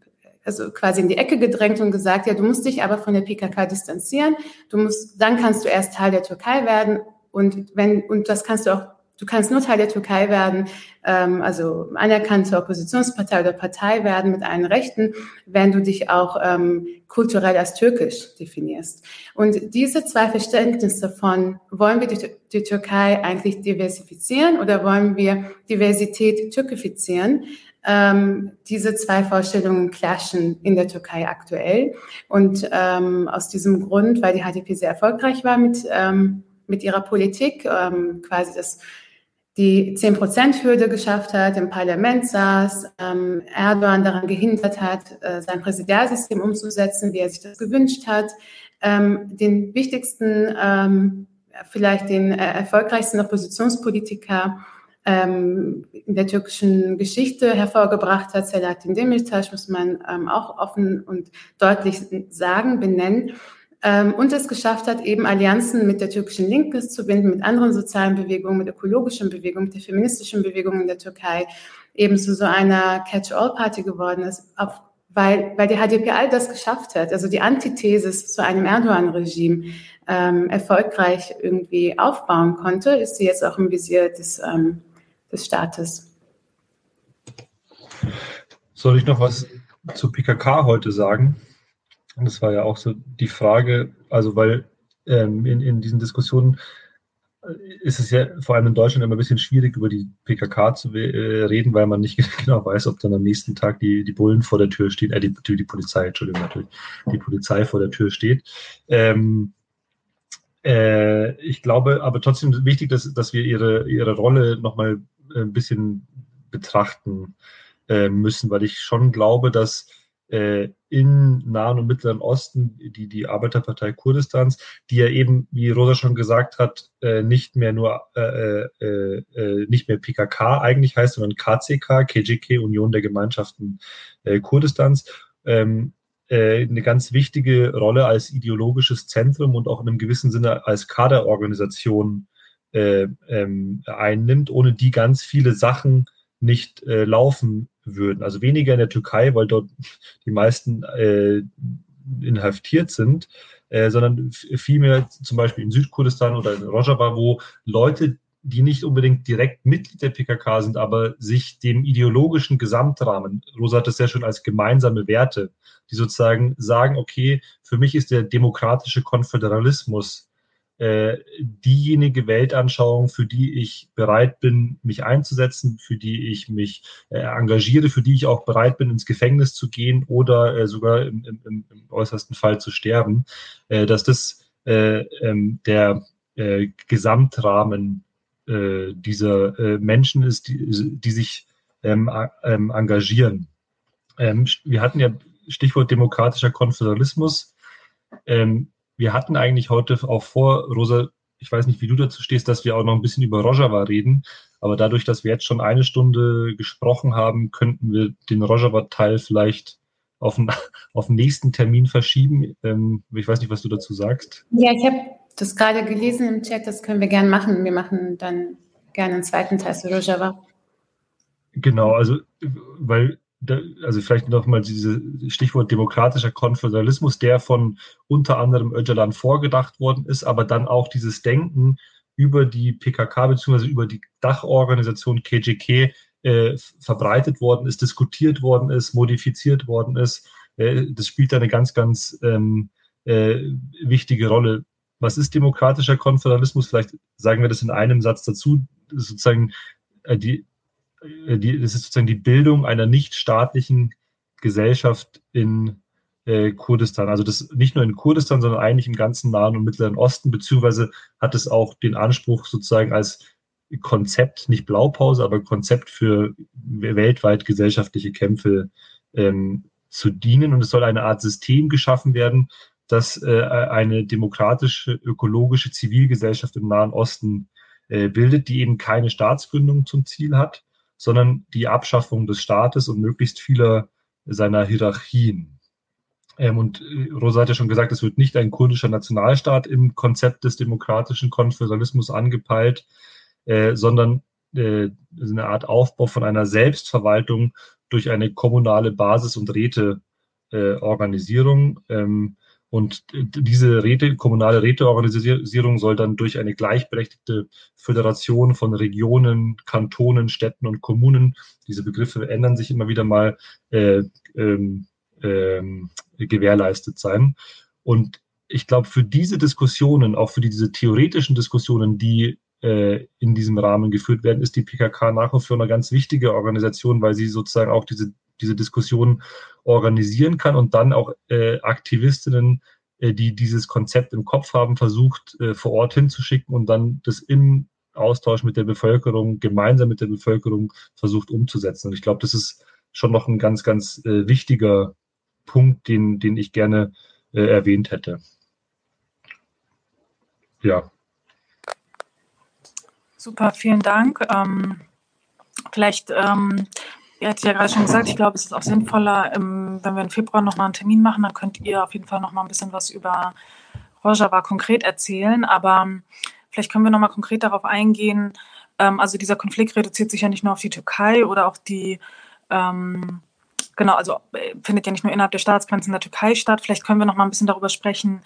also quasi in die Ecke gedrängt und gesagt, ja, du musst dich aber von der PKK distanzieren. Du musst, dann kannst du erst Teil der Türkei werden. Und wenn, und das kannst du auch, du kannst nur Teil der Türkei werden, ähm, also anerkannte Oppositionspartei oder Partei werden mit allen Rechten, wenn du dich auch ähm, kulturell als türkisch definierst. Und diese zwei Verständnisse von, wollen wir die, die Türkei eigentlich diversifizieren oder wollen wir Diversität türkifizieren, ähm, diese zwei Vorstellungen clashen in der Türkei aktuell. Und ähm, aus diesem Grund, weil die HDP sehr erfolgreich war mit, ähm, mit ihrer Politik, ähm, quasi das die 10-Prozent-Hürde geschafft hat, im Parlament saß, ähm, Erdogan daran gehindert hat, äh, sein Präsidialsystem umzusetzen, wie er sich das gewünscht hat, ähm, den wichtigsten, ähm, vielleicht den äh, erfolgreichsten Oppositionspolitiker ähm, in der türkischen Geschichte hervorgebracht hat. Selahattin Demirtas muss man ähm, auch offen und deutlich sagen, benennen. Ähm, und es geschafft hat, eben Allianzen mit der türkischen Linke zu binden, mit anderen sozialen Bewegungen, mit ökologischen Bewegungen, mit der feministischen Bewegung in der Türkei, eben zu so einer Catch-all-Party geworden ist, auf, weil, weil die HDP all das geschafft hat, also die Antithesis zu einem Erdogan-Regime ähm, erfolgreich irgendwie aufbauen konnte, ist sie jetzt auch im Visier des ähm, des Staates.
Soll ich noch was zu PKK heute sagen? Das war ja auch so die Frage, also weil ähm, in, in diesen Diskussionen äh, ist es ja vor allem in Deutschland immer ein bisschen schwierig, über die PKK zu äh, reden, weil man nicht genau weiß, ob dann am nächsten Tag die, die Bullen vor der Tür stehen, äh, die, die Polizei, Entschuldigung, natürlich, die Polizei vor der Tür steht. Ähm, äh, ich glaube aber trotzdem wichtig, dass, dass wir ihre, ihre Rolle nochmal ein bisschen betrachten äh, müssen, weil ich schon glaube, dass äh, im Nahen und Mittleren Osten die, die Arbeiterpartei Kurdistans, die ja eben, wie Rosa schon gesagt hat, äh, nicht mehr nur äh, äh, nicht mehr PKK eigentlich heißt, sondern KCK, KGK, Union der Gemeinschaften Kurdistans, ähm, eine ganz wichtige Rolle als ideologisches Zentrum und auch in einem gewissen Sinne als Kaderorganisation äh, ähm, einnimmt, ohne die ganz viele Sachen nicht äh, laufen würden. Also weniger in der Türkei, weil dort die meisten äh, inhaftiert sind, äh, sondern vielmehr zum Beispiel in Südkurdistan oder in Rojava, wo Leute die nicht unbedingt direkt Mitglied der PKK sind, aber sich dem ideologischen Gesamtrahmen, Rosa hat das sehr schön als gemeinsame Werte, die sozusagen sagen, okay, für mich ist der demokratische Konföderalismus äh, diejenige Weltanschauung, für die ich bereit bin, mich einzusetzen, für die ich mich äh, engagiere, für die ich auch bereit bin, ins Gefängnis zu gehen oder äh, sogar im, im, im, äußersten Fall zu sterben, äh, dass das äh, ähm, der Gesamtrahmen dieser Menschen ist, die, die sich ähm, ähm, engagieren. Ähm, wir hatten ja Stichwort demokratischer Konföderalismus. Ähm, wir hatten eigentlich heute auch vor, Rosa, ich weiß nicht, wie du dazu stehst, dass wir auch noch ein bisschen über Rojava reden. Aber dadurch, dass wir jetzt schon eine Stunde gesprochen haben, könnten wir den Rojava-Teil vielleicht auf den, auf den nächsten Termin verschieben. Ähm, ich weiß nicht, was du dazu sagst.
Ja, ich habe das gerade gelesen im Chat, das können wir gerne machen. Wir machen dann gerne einen zweiten Teil zu Rojava.
Genau, also weil also vielleicht nochmal dieses Stichwort demokratischer Konföderalismus, der von unter anderem Öcalan vorgedacht worden ist, aber dann auch dieses Denken über die PKK bzw. über die Dachorganisation KGK äh, verbreitet worden ist, diskutiert worden ist, modifiziert worden ist. Äh, das spielt eine ganz, ganz ähm, äh, wichtige Rolle. Was ist demokratischer Konföderalismus? Vielleicht sagen wir das in einem Satz dazu. Sozusagen äh, die die, das ist sozusagen die Bildung einer nichtstaatlichen Gesellschaft in äh, Kurdistan. Also das nicht nur in Kurdistan, sondern eigentlich im ganzen Nahen und Mittleren Osten, beziehungsweise hat es auch den Anspruch sozusagen als Konzept, nicht Blaupause, aber Konzept für weltweit gesellschaftliche Kämpfe ähm, zu dienen. Und es soll eine Art System geschaffen werden, das äh, eine demokratische, ökologische Zivilgesellschaft im Nahen Osten äh, bildet, die eben keine Staatsgründung zum Ziel hat, sondern die Abschaffung des Staates und möglichst vieler seiner Hierarchien. Ähm, und äh, Rosa hat ja schon gesagt, es wird nicht ein kurdischer Nationalstaat im Konzept des demokratischen Konföderalismus angepeilt, äh, sondern äh, eine Art Aufbau von einer Selbstverwaltung durch eine kommunale Basis- und Räteorganisierung. Ähm, und diese Räte, kommunale Räteorganisierung soll dann durch eine gleichberechtigte Föderation von Regionen, Kantonen, Städten und Kommunen, diese Begriffe ändern sich immer wieder mal, äh, ähm, ähm, gewährleistet sein. Und ich glaube, für diese Diskussionen, auch für diese theoretischen Diskussionen, die äh, in diesem Rahmen geführt werden, ist die PKK nach wie vor eine ganz wichtige Organisation, weil sie sozusagen auch diese diese Diskussion organisieren kann und dann auch äh, Aktivistinnen, äh, die dieses Konzept im Kopf haben, versucht äh, vor Ort hinzuschicken und dann das im Austausch mit der Bevölkerung, gemeinsam mit der Bevölkerung versucht umzusetzen. Und ich glaube, das ist schon noch ein ganz, ganz äh, wichtiger Punkt, den, den ich gerne äh, erwähnt hätte. Ja.
Super, vielen Dank. Ähm, vielleicht ähm, Ihr hattet ja gerade schon gesagt, ich glaube, es ist auch sinnvoller, wenn wir im Februar nochmal einen Termin machen, dann könnt ihr auf jeden Fall nochmal ein bisschen was über Rojava konkret erzählen. Aber ähm, vielleicht können wir nochmal konkret darauf eingehen. Ähm, also dieser Konflikt reduziert sich ja nicht nur auf die Türkei oder auch die, ähm, genau, also äh, findet ja nicht nur innerhalb der Staatsgrenzen der Türkei statt. Vielleicht können wir nochmal ein bisschen darüber sprechen,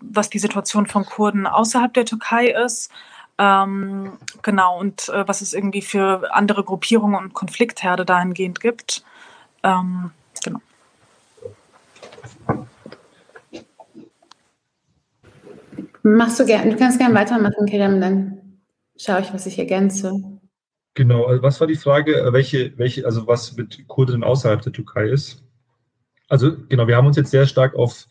was die Situation von Kurden außerhalb der Türkei ist. Ähm, genau, und äh, was es irgendwie für andere Gruppierungen und Konfliktherde dahingehend gibt. Ähm, genau.
Machst du gerne, du kannst gerne weitermachen, Kerem, dann schaue ich, was ich ergänze.
Genau, also was war die Frage, welche, welche, also was mit Kurden außerhalb der Türkei ist? Also genau, wir haben uns jetzt sehr stark auf,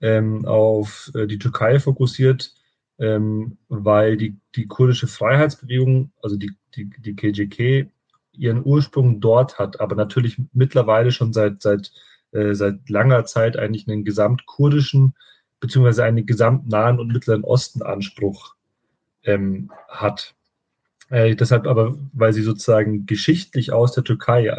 ähm, auf äh, die Türkei fokussiert ähm, weil die, die kurdische Freiheitsbewegung, also die, die, die KJK, ihren Ursprung dort hat, aber natürlich mittlerweile schon seit, seit, äh, seit langer Zeit eigentlich einen gesamtkurdischen beziehungsweise einen gesamtnahen und mittleren Osten Anspruch ähm, hat. Äh, deshalb aber, weil sie sozusagen geschichtlich aus der Türkei,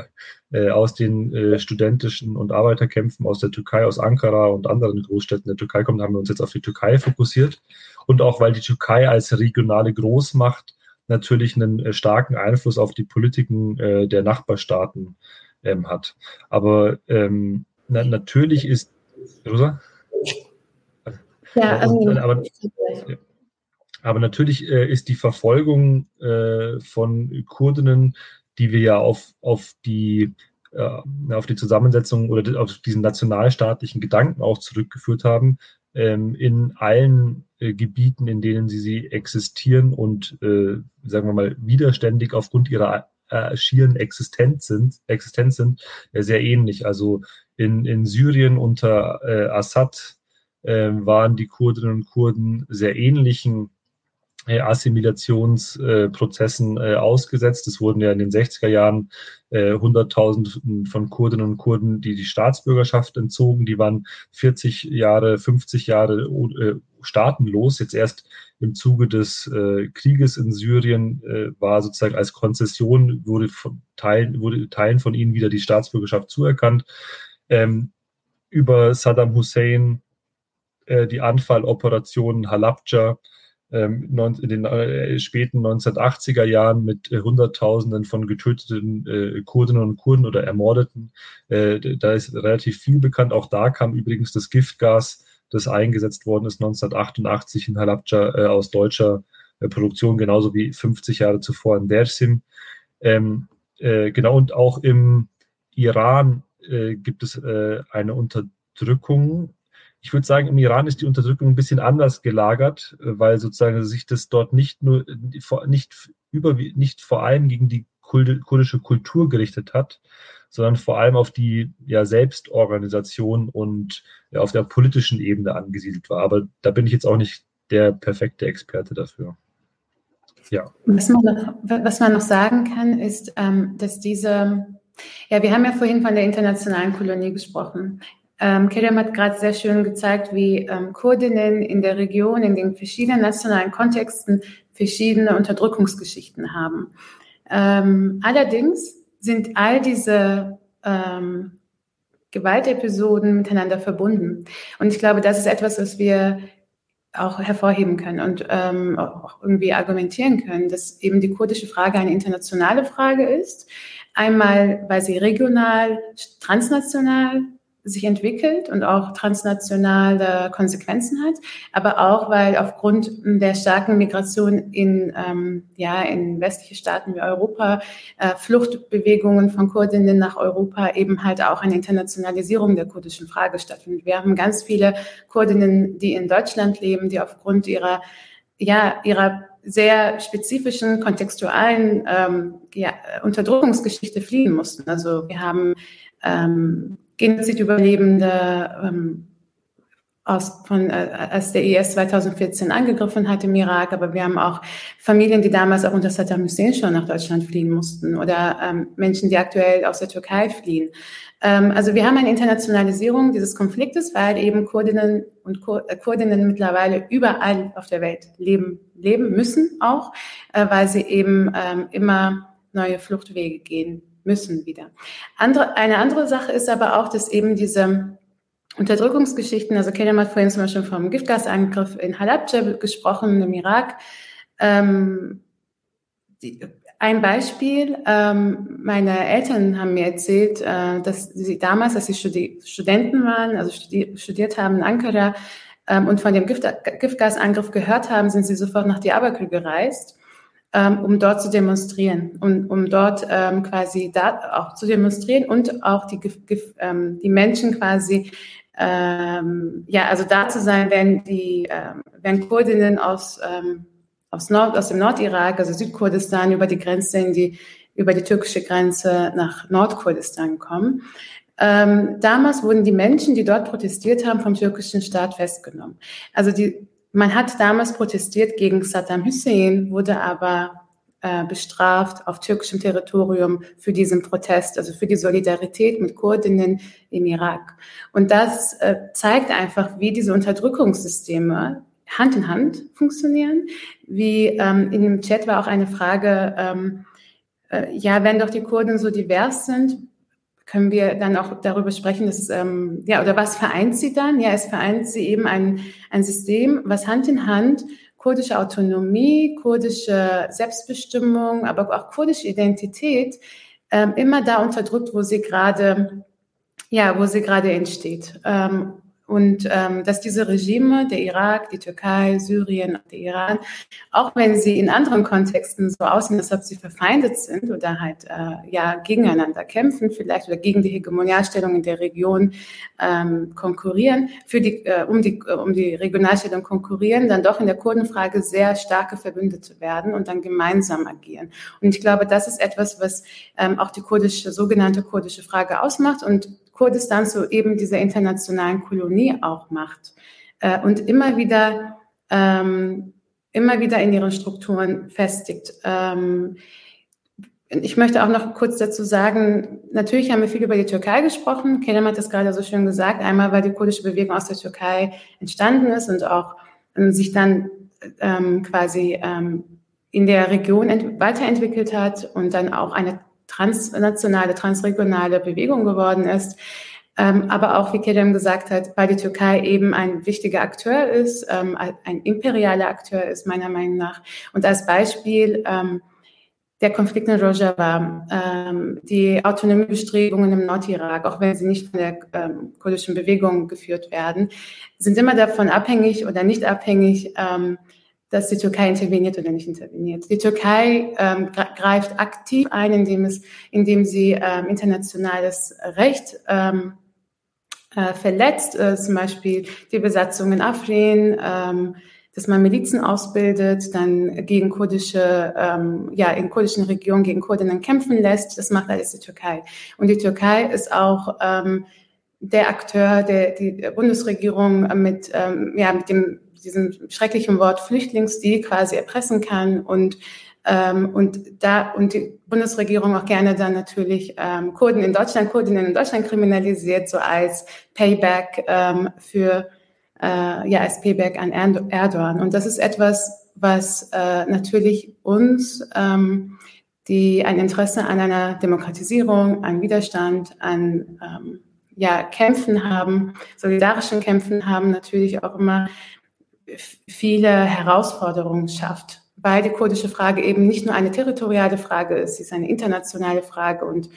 äh, aus den äh, studentischen und Arbeiterkämpfen aus der Türkei, aus Ankara und anderen Großstädten der Türkei kommen, haben wir uns jetzt auf die Türkei fokussiert und auch weil die Türkei als regionale Großmacht natürlich einen äh, starken Einfluss auf die Politiken äh, der Nachbarstaaten ähm, hat. Aber ähm, na, natürlich ist Rosa?
Ja, also,
aber, Aber natürlich äh, ist die Verfolgung äh, von Kurdinnen, die wir ja auf, auf die äh, auf die Zusammensetzung oder auf diesen nationalstaatlichen Gedanken auch zurückgeführt haben, in allen äh, Gebieten, in denen sie, sie existieren und, äh, sagen wir mal, widerständig aufgrund ihrer äh, schieren Existenz sind, Existenz sind sehr ähnlich. Also in, in Syrien unter Assad äh, waren die Kurdinnen und Kurden sehr ähnlichen äh, Assimilationsprozessen äh, ausgesetzt. Es wurden ja in den 60er Jahren äh, Hunderttausend von Kurdinnen und Kurden, die die Staatsbürgerschaft entzogen. Die waren 40 Jahre, 50 Jahre staatenlos. Jetzt erst im Zuge des Krieges in Syrien war sozusagen als Konzession, wurde, von Teilen, wurde Teilen von ihnen wieder die Staatsbürgerschaft zuerkannt. Ähm, über Saddam Hussein, die Anfalloperationen Halabja, in den äh, späten 1980er Jahren mit äh, Hunderttausenden von getöteten äh, Kurdinnen und Kurden oder Ermordeten. da ist relativ viel bekannt. Auch da kam übrigens das Giftgas, das eingesetzt worden ist 1988 in Halabja aus deutscher Produktion, genauso wie 50 Jahre zuvor in Dersim. Ähm, genau, und auch im Iran gibt es eine Unterdrückung ich würde sagen, im Iran ist die Unterdrückung ein bisschen anders gelagert, äh, weil sozusagen sich das dort nicht nur, nicht über, nicht vor allem gegen die kurdische Kultur gerichtet hat, sondern vor allem auf die ja, Selbstorganisation und ja, auf der politischen Ebene angesiedelt war. Aber da bin ich jetzt auch nicht der perfekte Experte dafür.
Ja. Was man noch, was man noch sagen kann, ist, ähm, dass diese, ja, wir haben ja vorhin von der internationalen Kolonie gesprochen. Ähm, Kerem hat gerade sehr schön gezeigt, wie ähm, Kurdinnen in der Region, in den verschiedenen nationalen Kontexten verschiedene Unterdrückungsgeschichten haben. Ähm, allerdings sind all diese ähm, Gewaltepisoden miteinander verbunden. Und ich glaube, das ist etwas, was wir auch hervorheben können und ähm, auch irgendwie argumentieren können, dass eben die kurdische Frage eine internationale Frage ist. Einmal, weil sie regional, transnational sich entwickelt und auch transnationale Konsequenzen hat, aber auch, weil aufgrund der starken Migration in, ähm, ja, in westliche Staaten wie Europa, äh, Fluchtbewegungen von Kurdinnen nach Europa eben halt auch eine Internationalisierung der kurdischen Frage stattfindet. Wir haben ganz viele Kurdinnen, die in Deutschland leben, die aufgrund ihrer, ja, ihrer sehr spezifischen, kontextualen ähm, ja, Unterdrückungsgeschichte fliehen mussten. Also wir haben ähm, Genozidüberlebende ähm, aus, von, äh, als der IS 2014 angegriffen hat im Irak, aber wir haben auch Familien, die damals auch unter Saddam Hussein schon nach Deutschland fliehen mussten oder ähm, Menschen, die aktuell aus der Türkei fliehen. Ähm, also wir haben eine Internationalisierung dieses Konfliktes, weil eben Kurdinnen und Kur äh, Kurdinnen mittlerweile überall auf der Welt leben, leben müssen auch, äh, weil sie eben ähm, immer neue Fluchtwege gehen müssen wieder. Andere, eine andere Sache ist aber auch, dass eben diese Unterdrückungsgeschichten, also Kenya hat vorhin zum Beispiel vom Giftgasangriff in Halabja gesprochen, im Irak. Ähm, die, ein Beispiel, ähm, meine Eltern haben mir erzählt, äh, dass sie damals, als sie Studi Studenten waren, also studi studiert haben in Ankara ähm, und von dem Gift Giftgasangriff gehört haben, sind sie sofort nach Diyarbakir gereist um dort zu demonstrieren, um, um dort ähm, quasi da auch zu demonstrieren und auch die, ähm, die Menschen quasi ähm, ja, also da zu sein, wenn die, ähm, wenn Kurdinnen aus, ähm, aus, Nord, aus dem Nordirak, also Südkurdistan, über die Grenze in die, über die türkische Grenze nach Nordkurdistan kommen. Ähm, damals wurden die Menschen, die dort protestiert haben, vom türkischen Staat festgenommen. Also die man hat damals protestiert gegen Saddam Hussein, wurde aber äh, bestraft auf türkischem Territorium für diesen Protest, also für die Solidarität mit Kurdinnen im Irak. Und das äh, zeigt einfach, wie diese Unterdrückungssysteme Hand in Hand funktionieren. Wie ähm, in dem Chat war auch eine Frage, ähm, äh, ja, wenn doch die Kurden so divers sind, können wir dann auch darüber sprechen, dass, ähm, ja, oder was vereint sie dann? Ja, es vereint sie eben ein, ein System, was Hand in Hand kurdische Autonomie, kurdische Selbstbestimmung, aber auch kurdische Identität ähm, immer da unterdrückt, wo sie gerade, ja, wo sie gerade entsteht. Ähm, und ähm, dass diese Regime, der Irak, die Türkei, Syrien, der Iran, auch wenn sie in anderen Kontexten so aussehen, als ob sie verfeindet sind oder halt äh, ja gegeneinander kämpfen, vielleicht oder gegen die Hegemonialstellung in der Region ähm, konkurrieren, für die, äh, um, die, äh, um die Regionalstellung konkurrieren, dann doch in der Kurdenfrage sehr starke Verbündete werden und dann gemeinsam agieren. Und ich glaube, das ist etwas, was ähm, auch die kurdische, sogenannte kurdische Frage ausmacht und Kurdistan zu eben dieser internationalen Kolonie auch macht äh, und immer wieder, ähm, immer wieder in ihren Strukturen festigt. Ähm, ich möchte auch noch kurz dazu sagen, natürlich haben wir viel über die Türkei gesprochen. Kerem hat das gerade so schön gesagt. Einmal, weil die kurdische Bewegung aus der Türkei entstanden ist und auch ähm, sich dann ähm, quasi ähm, in der Region weiterentwickelt hat und dann auch eine transnationale, transregionale Bewegung geworden ist. Ähm, aber auch, wie Kerem gesagt hat, weil die Türkei eben ein wichtiger Akteur ist, ähm, ein imperialer Akteur ist, meiner Meinung nach. Und als Beispiel ähm, der Konflikt in Rojava, ähm, die Autonomiebestrebungen im Nordirak, auch wenn sie nicht von der ähm, kurdischen Bewegung geführt werden, sind immer davon abhängig oder nicht abhängig, ähm, dass die Türkei interveniert oder nicht interveniert. Die Türkei ähm, greift aktiv ein, indem, es, indem sie ähm, internationales Recht ähm, äh, verletzt, äh, zum Beispiel die Besatzung in Afrin, ähm, dass man Milizen ausbildet, dann gegen kurdische, ähm, ja, in kurdischen Regionen gegen Kurdinnen kämpfen lässt. Das macht alles die Türkei. Und die Türkei ist auch ähm, der Akteur, der die Bundesregierung mit, ähm, ja, mit dem diesem schrecklichen Wort Flüchtlingsdeal quasi erpressen kann und ähm, und da und die Bundesregierung auch gerne dann natürlich ähm, Kurden in Deutschland, Kurdinnen in Deutschland kriminalisiert, so als Payback ähm, für äh, ja als Payback an Erdogan. Und das ist etwas, was äh, natürlich uns ähm, die ein Interesse an einer Demokratisierung, an Widerstand, an ähm, ja, Kämpfen haben, solidarischen Kämpfen haben, natürlich auch immer viele Herausforderungen schafft, weil die kurdische Frage eben nicht nur eine territoriale Frage ist, sie ist eine internationale Frage und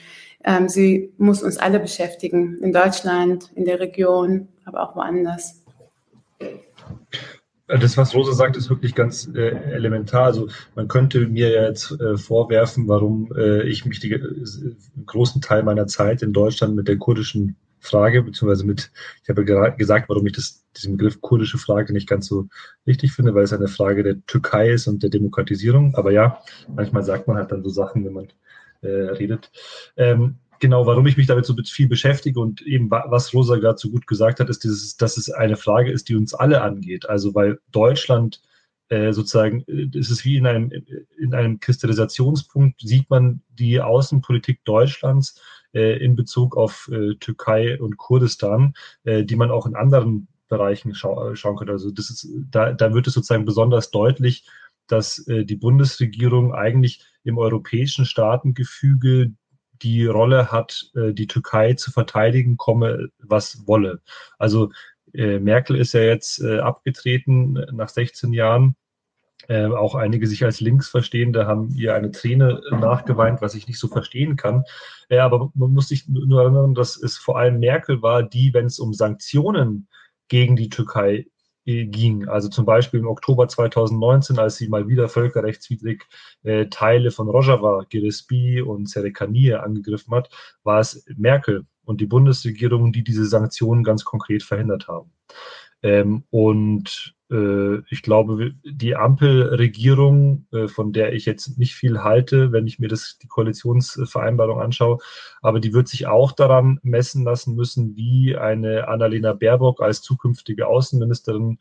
ähm, sie muss uns alle beschäftigen, in Deutschland, in der Region, aber auch woanders.
Das, was Rosa sagt, ist wirklich ganz äh, elementar. Also man könnte mir jetzt äh, vorwerfen, warum äh, ich mich die, äh, großen Teil meiner Zeit in Deutschland mit der kurdischen Frage, beziehungsweise mit, ich habe gesagt, warum ich das, diesen Begriff kurdische Frage nicht ganz so richtig finde, weil es eine Frage der Türkei ist und der Demokratisierung. Aber ja, manchmal sagt man halt dann so Sachen, wenn man äh, redet. Ähm, genau, warum ich mich damit so viel beschäftige und eben was Rosa gerade so gut gesagt hat, ist, dieses, dass es eine Frage ist, die uns alle angeht. Also weil Deutschland äh, sozusagen, äh, es ist wie in einem, in einem Kristallisationspunkt, sieht man die Außenpolitik Deutschlands in Bezug auf äh, Türkei und Kurdistan, äh, die man auch in anderen Bereichen schau schauen könnte. Also das ist, da, da wird es sozusagen besonders deutlich, dass die Bundesregierung eigentlich im europäischen Staatengefüge die Rolle hat, die Türkei zu verteidigen, komme was wolle. Also Merkel ist ja jetzt abgetreten nach 16 Jahren äh, auch einige sich als Linksverstehende haben ihr eine Träne nachgeweint, was ich nicht so verstehen kann. Äh, aber man muss sich nur erinnern, dass es vor allem Merkel war, die, wenn es um Sanktionen gegen die Türkei äh, ging. Also zum Beispiel im Oktober 2019, als sie mal wieder völkerrechtswidrig äh, Teile von Rojava, Girespi und Serekanie angegriffen hat, war es Merkel und die Bundesregierung, die diese Sanktionen ganz konkret verhindert haben. Ähm, und äh, ich glaube, die Ampelregierung, äh, von der ich jetzt nicht viel halte, wenn ich mir das, die Koalitionsvereinbarung anschaue, aber die wird sich auch daran messen lassen müssen, wie eine Annalena Baerbock als zukünftige Außenministerin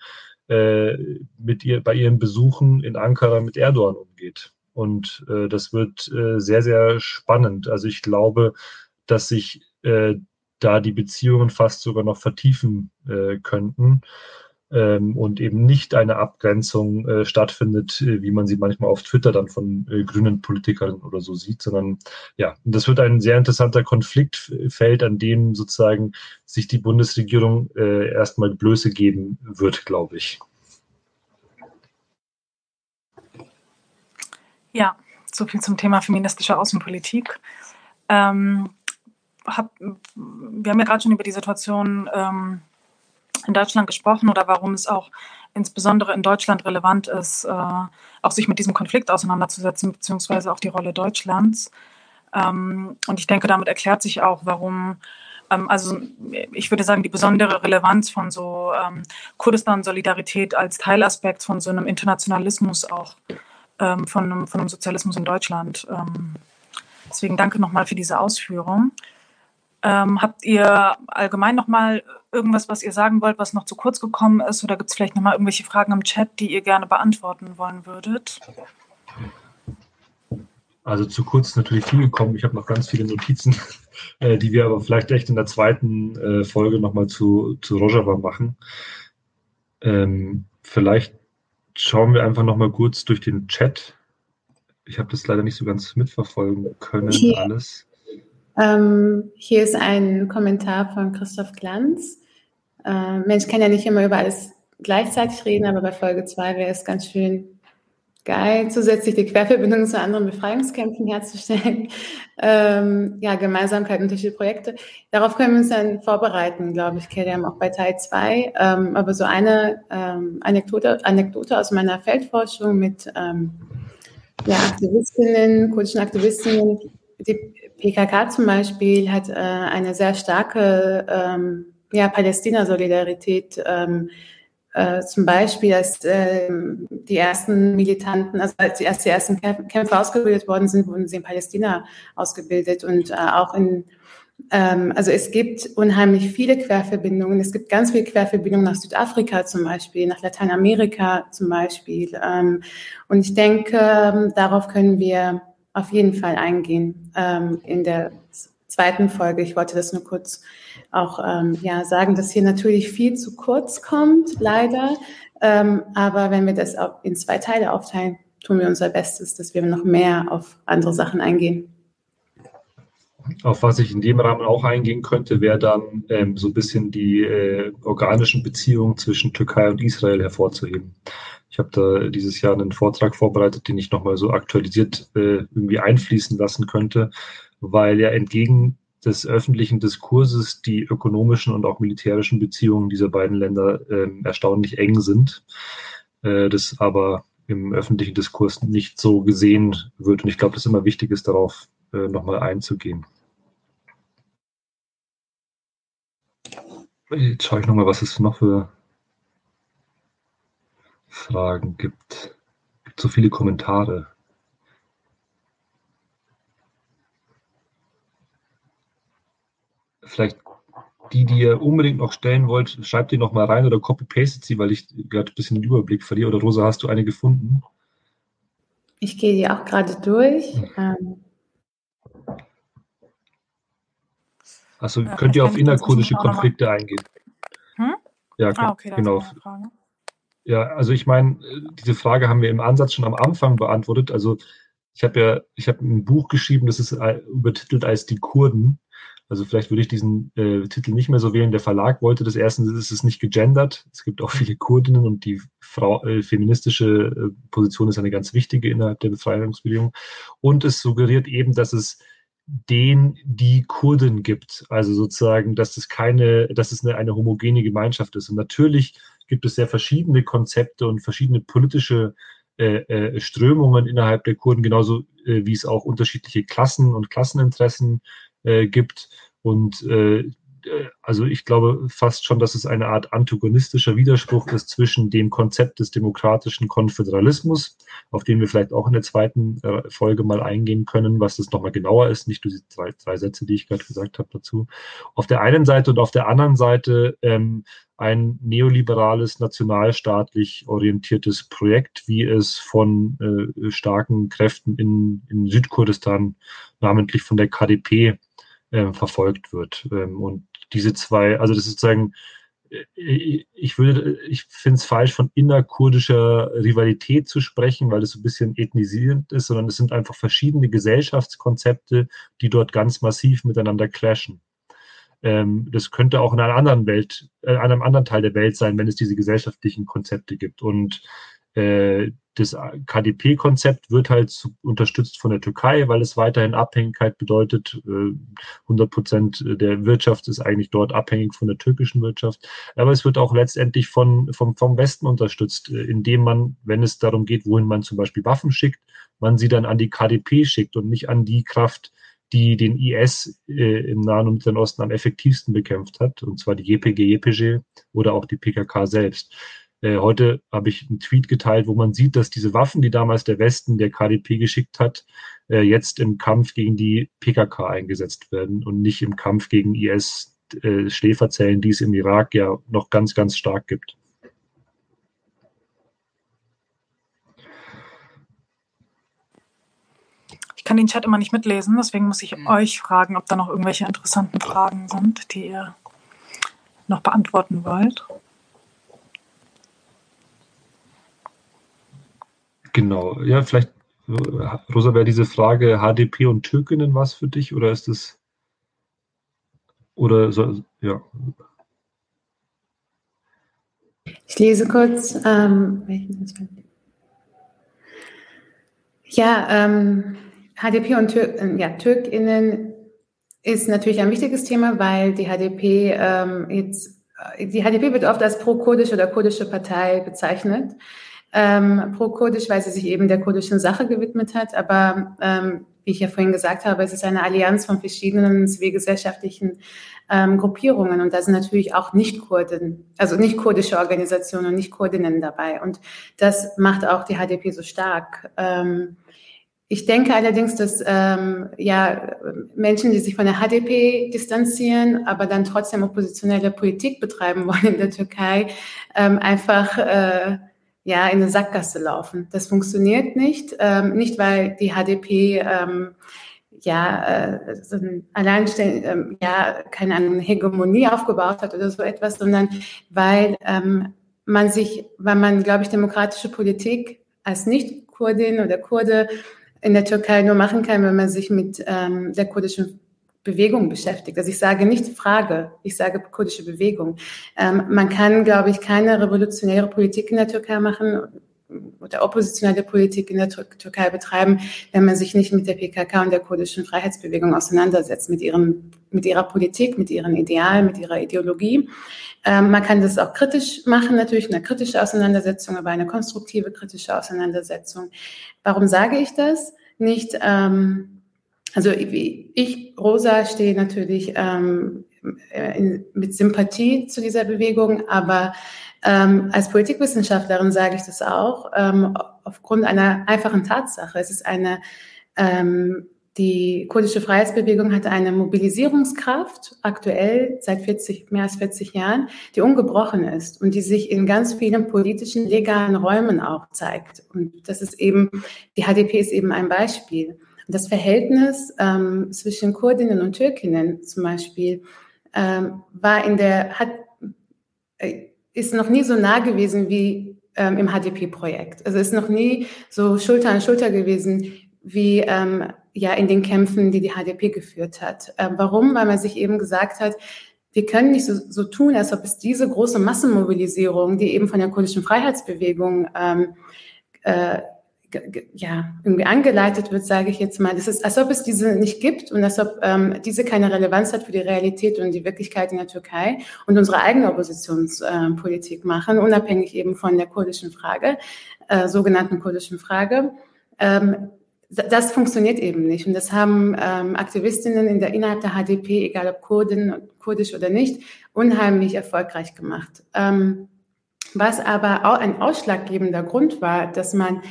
äh, mit ihr, bei ihren Besuchen in Ankara mit Erdogan umgeht. Und äh, das wird äh, sehr, sehr spannend. Also ich glaube, dass sich äh, da die Beziehungen fast sogar noch vertiefen äh, könnten ähm, und eben nicht eine Abgrenzung äh, stattfindet, äh, wie man sie manchmal auf Twitter dann von äh, grünen Politikern oder so sieht, sondern ja, das wird ein sehr interessanter Konfliktfeld, an dem sozusagen sich die Bundesregierung äh, erstmal Blöße geben wird, glaube ich.
Ja, so viel zum Thema feministische Außenpolitik. Ähm, hab, wir haben ja gerade schon über die Situation ähm, in Deutschland gesprochen oder warum es auch insbesondere in Deutschland relevant ist, äh, auch sich mit diesem Konflikt auseinanderzusetzen, beziehungsweise auch die Rolle Deutschlands. Ähm, und ich denke, damit erklärt sich auch, warum, ähm, also ich würde sagen, die besondere Relevanz von so ähm, Kurdistan-Solidarität als Teilaspekt von so einem Internationalismus auch, ähm, von, einem, von einem Sozialismus in Deutschland. Ähm, deswegen danke nochmal für diese Ausführung. Ähm, habt ihr allgemein nochmal irgendwas, was ihr sagen wollt, was noch zu kurz gekommen ist? Oder gibt es vielleicht nochmal irgendwelche Fragen im Chat, die ihr gerne beantworten wollen würdet?
Also zu kurz ist natürlich viel gekommen. Ich habe noch ganz viele Notizen, äh, die wir aber vielleicht echt in der zweiten äh, Folge nochmal zu, zu Rojava machen. Ähm, vielleicht schauen wir einfach nochmal kurz durch den Chat. Ich habe das leider nicht so ganz mitverfolgen können,
Hier.
alles.
Ähm, hier ist ein Kommentar von Christoph Glanz. Äh, Mensch kann ja nicht immer über alles gleichzeitig reden, aber bei Folge 2 wäre es ganz schön geil, zusätzlich die Querverbindungen zu anderen Befreiungskämpfen herzustellen. Ähm, ja, Gemeinsamkeit unterschiedliche Projekte. Darauf können wir uns dann vorbereiten, glaube ich, Kerem, auch bei Teil 2. Ähm, aber so eine ähm, Anekdote, Anekdote aus meiner Feldforschung mit ähm, ja, Aktivistinnen, kurdischen Aktivistinnen, die PKK zum Beispiel hat äh, eine sehr starke ähm, ja, Palästina-Solidarität. Ähm, äh, zum Beispiel, als äh, die ersten Militanten, also als die, erst die ersten Kämpfer ausgebildet worden sind, wurden sie in Palästina ausgebildet und äh, auch in ähm, also es gibt unheimlich viele Querverbindungen. Es gibt ganz viele Querverbindungen nach Südafrika zum Beispiel, nach Lateinamerika zum Beispiel. Ähm, und ich denke, ähm, darauf können wir auf jeden Fall eingehen ähm, in der zweiten Folge. Ich wollte das nur kurz auch ähm, ja, sagen, dass hier natürlich viel zu kurz kommt, leider. Ähm, aber wenn wir das in zwei Teile aufteilen, tun wir unser Bestes, dass wir noch mehr auf andere Sachen eingehen.
Auf was ich in dem Rahmen auch eingehen könnte, wäre dann ähm, so ein bisschen die äh, organischen Beziehungen zwischen Türkei und Israel hervorzuheben. Ich habe da dieses Jahr einen Vortrag vorbereitet, den ich nochmal so aktualisiert äh, irgendwie einfließen lassen könnte, weil ja entgegen des öffentlichen Diskurses die ökonomischen und auch militärischen Beziehungen dieser beiden Länder äh, erstaunlich eng sind. Äh, das aber im öffentlichen Diskurs nicht so gesehen wird. Und ich glaube, dass immer wichtig ist, darauf äh, nochmal einzugehen. Jetzt schaue ich nochmal, was es noch für Fragen gibt. Es gibt so viele Kommentare. Vielleicht die, die ihr unbedingt noch stellen wollt, schreibt die noch mal rein oder copy-pastet sie, weil ich gerade ein bisschen den Überblick verliere. Oder Rosa, hast du eine gefunden?
Ich gehe die auch gerade durch. Ähm.
Also könnt ihr auf innerkurdische Konflikte eingehen? Hm? Ja, ah, okay, genau. Ja, also ich meine, diese Frage haben wir im Ansatz schon am Anfang beantwortet. Also ich habe ja, ich habe ein Buch geschrieben, das ist äh, übertitelt als die Kurden. Also vielleicht würde ich diesen äh, Titel nicht mehr so wählen. Der Verlag wollte das erstens, ist es nicht gegendert. Es gibt auch viele Kurdinnen und die Frau, äh, feministische äh, Position ist eine ganz wichtige innerhalb der Befreiungsbewegung. Und es suggeriert eben, dass es den die Kurden gibt. Also sozusagen, dass es keine, dass es eine, eine homogene Gemeinschaft ist. Und natürlich gibt es sehr verschiedene Konzepte und verschiedene politische äh, äh, Strömungen innerhalb der Kurden, genauso äh, wie es auch unterschiedliche Klassen und Klasseninteressen äh, gibt. Und äh, also ich glaube fast schon, dass es eine Art antagonistischer Widerspruch ist zwischen dem Konzept des demokratischen Konföderalismus, auf den wir vielleicht auch in der zweiten äh, Folge mal eingehen können, was das nochmal genauer ist, nicht nur die drei, drei Sätze, die ich gerade gesagt habe dazu. Auf der einen Seite und auf der anderen Seite ähm, ein neoliberales, nationalstaatlich orientiertes Projekt, wie es von äh, starken Kräften in, in Südkurdistan, namentlich von der KDP, äh, verfolgt wird. Ähm, und diese zwei, also das ist sozusagen, äh, ich würde, ich finde es falsch, von innerkurdischer Rivalität zu sprechen, weil es so ein bisschen ethnisierend ist, sondern es sind einfach verschiedene Gesellschaftskonzepte, die dort ganz massiv miteinander clashen. Ähm, das könnte auch in einer anderen Welt, äh, einem anderen Teil der Welt sein, wenn es diese gesellschaftlichen Konzepte gibt. Und äh, das KDP-Konzept wird halt unterstützt von der Türkei, weil es weiterhin Abhängigkeit bedeutet. 100 Prozent der Wirtschaft ist eigentlich dort abhängig von der türkischen Wirtschaft. Aber es wird auch letztendlich von, vom, vom Westen unterstützt, indem man, wenn es darum geht, wohin man zum Beispiel Waffen schickt, man sie dann an die KDP schickt und nicht an die Kraft, die den IS äh, im Nahen und Mittleren Osten am effektivsten bekämpft hat, und zwar die JPG, JPG oder auch die PKK selbst. Äh, heute habe ich einen Tweet geteilt, wo man sieht, dass diese Waffen, die damals der Westen der KDP geschickt hat, äh, jetzt im Kampf gegen die PKK eingesetzt werden und nicht im Kampf gegen IS-Schläferzellen, äh, die es im Irak ja noch ganz, ganz stark gibt.
Ich kann den Chat immer nicht mitlesen, deswegen muss ich mhm. euch fragen, ob da noch irgendwelche interessanten Fragen sind, die ihr noch beantworten wollt.
Genau, ja, vielleicht, Rosa, wäre diese Frage HDP und Türkinnen was für dich oder ist es, oder so, ja.
Ich lese kurz, ähm, ja, ähm, HDP und Tür, äh, ja, TürkInnen ist natürlich ein wichtiges Thema, weil die HDP ähm, jetzt, die HDP wird oft als pro-kurdische oder kurdische Partei bezeichnet ähm, pro-kurdisch, weil sie sich eben der kurdischen Sache gewidmet hat. Aber ähm, wie ich ja vorhin gesagt habe, es ist eine Allianz von verschiedenen zivilgesellschaftlichen ähm, Gruppierungen und da sind natürlich auch nicht-Kurden, also nicht kurdische Organisationen und nicht Kurdinnen dabei. Und das macht auch die HDP so stark. Ähm, ich denke allerdings, dass ähm, ja Menschen, die sich von der HDP distanzieren, aber dann trotzdem oppositionelle Politik betreiben wollen in der Türkei, ähm, einfach äh, ja, in eine Sackgasse laufen. Das funktioniert nicht, ähm, nicht weil die HDP ähm, ja, äh, so ein Alleinstellen, ähm, ja, keine Hegemonie aufgebaut hat oder so etwas, sondern weil ähm, man sich, weil man, glaube ich, demokratische Politik als Nicht-Kurdin oder Kurde in der Türkei nur machen kann, wenn man sich mit ähm, der kurdischen Bewegung beschäftigt. Also ich sage nicht Frage, ich sage kurdische Bewegung. Ähm, man kann, glaube ich, keine revolutionäre Politik in der Türkei machen oder oppositionelle Politik in der Türkei betreiben, wenn man sich nicht mit der PKK und der kurdischen Freiheitsbewegung auseinandersetzt, mit, ihrem, mit ihrer Politik, mit ihren Idealen, mit ihrer Ideologie. Ähm, man kann das auch kritisch machen, natürlich eine kritische Auseinandersetzung, aber eine konstruktive kritische Auseinandersetzung. Warum sage ich das? Nicht, ähm, also ich, Rosa, stehe natürlich ähm, in, mit Sympathie zu dieser Bewegung, aber ähm, als Politikwissenschaftlerin sage ich das auch, ähm, aufgrund einer einfachen Tatsache. Es ist eine, ähm, die kurdische Freiheitsbewegung hat eine Mobilisierungskraft aktuell seit 40, mehr als 40 Jahren, die ungebrochen ist und die sich in ganz vielen politischen, legalen Räumen auch zeigt. Und das ist eben, die HDP ist eben ein Beispiel. Das Verhältnis ähm, zwischen Kurdinnen und Türkinnen zum Beispiel ähm, war in der, hat, äh, ist noch nie so nah gewesen wie ähm, im HDP-Projekt. Also ist noch nie so Schulter an Schulter gewesen wie ähm, ja in den Kämpfen, die die HDP geführt hat. Ähm, warum? Weil man sich eben gesagt hat, wir können nicht so, so tun, als ob es diese große Massenmobilisierung, die eben von der kurdischen Freiheitsbewegung ähm, äh, ja, irgendwie angeleitet wird, sage ich jetzt mal. Das ist, als ob es diese nicht gibt und als ob ähm, diese keine Relevanz hat für die Realität und die Wirklichkeit in der Türkei und unsere eigene Oppositionspolitik äh, machen, unabhängig eben von der kurdischen Frage, äh, sogenannten kurdischen Frage. Ähm, das funktioniert eben nicht. Und das haben ähm, Aktivistinnen in der, innerhalb der HDP, egal ob Kurden, kurdisch oder nicht, unheimlich erfolgreich gemacht. Ähm, was aber auch ein ausschlaggebender Grund war, dass man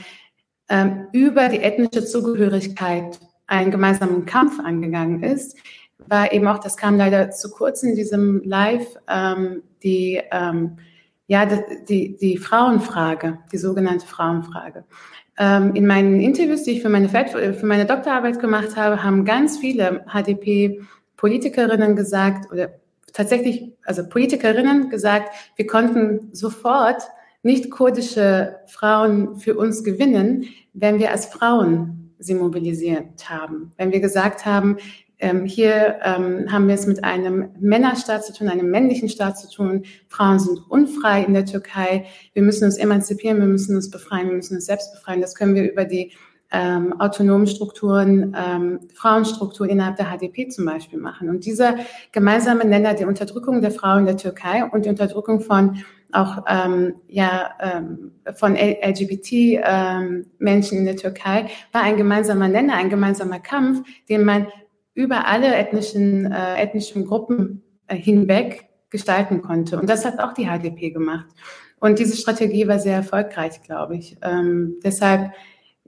über die ethnische Zugehörigkeit einen gemeinsamen Kampf angegangen ist, war eben auch, das kam leider zu kurz in diesem Live, ähm, die, ähm, ja, die, die Frauenfrage, die sogenannte Frauenfrage. Ähm, in meinen Interviews, die ich für meine, für meine Doktorarbeit gemacht habe, haben ganz viele HDP-Politikerinnen gesagt, oder tatsächlich, also Politikerinnen gesagt, wir konnten sofort nicht kurdische Frauen für uns gewinnen, wenn wir als Frauen sie mobilisiert haben. Wenn wir gesagt haben, ähm, hier ähm, haben wir es mit einem Männerstaat zu tun, einem männlichen Staat zu tun. Frauen sind unfrei in der Türkei. Wir müssen uns emanzipieren, wir müssen uns befreien, wir müssen uns selbst befreien. Das können wir über die ähm, autonomen Strukturen, ähm, Frauenstruktur innerhalb der HDP zum Beispiel machen. Und dieser gemeinsame Nenner, die Unterdrückung der Frauen in der Türkei und die Unterdrückung von auch ähm, ja, ähm, von LGBT-Menschen ähm, in der Türkei, war ein gemeinsamer Nenner, ein gemeinsamer Kampf, den man über alle ethnischen, äh, ethnischen Gruppen äh, hinweg gestalten konnte. Und das hat auch die HDP gemacht. Und diese Strategie war sehr erfolgreich, glaube ich. Ähm, deshalb,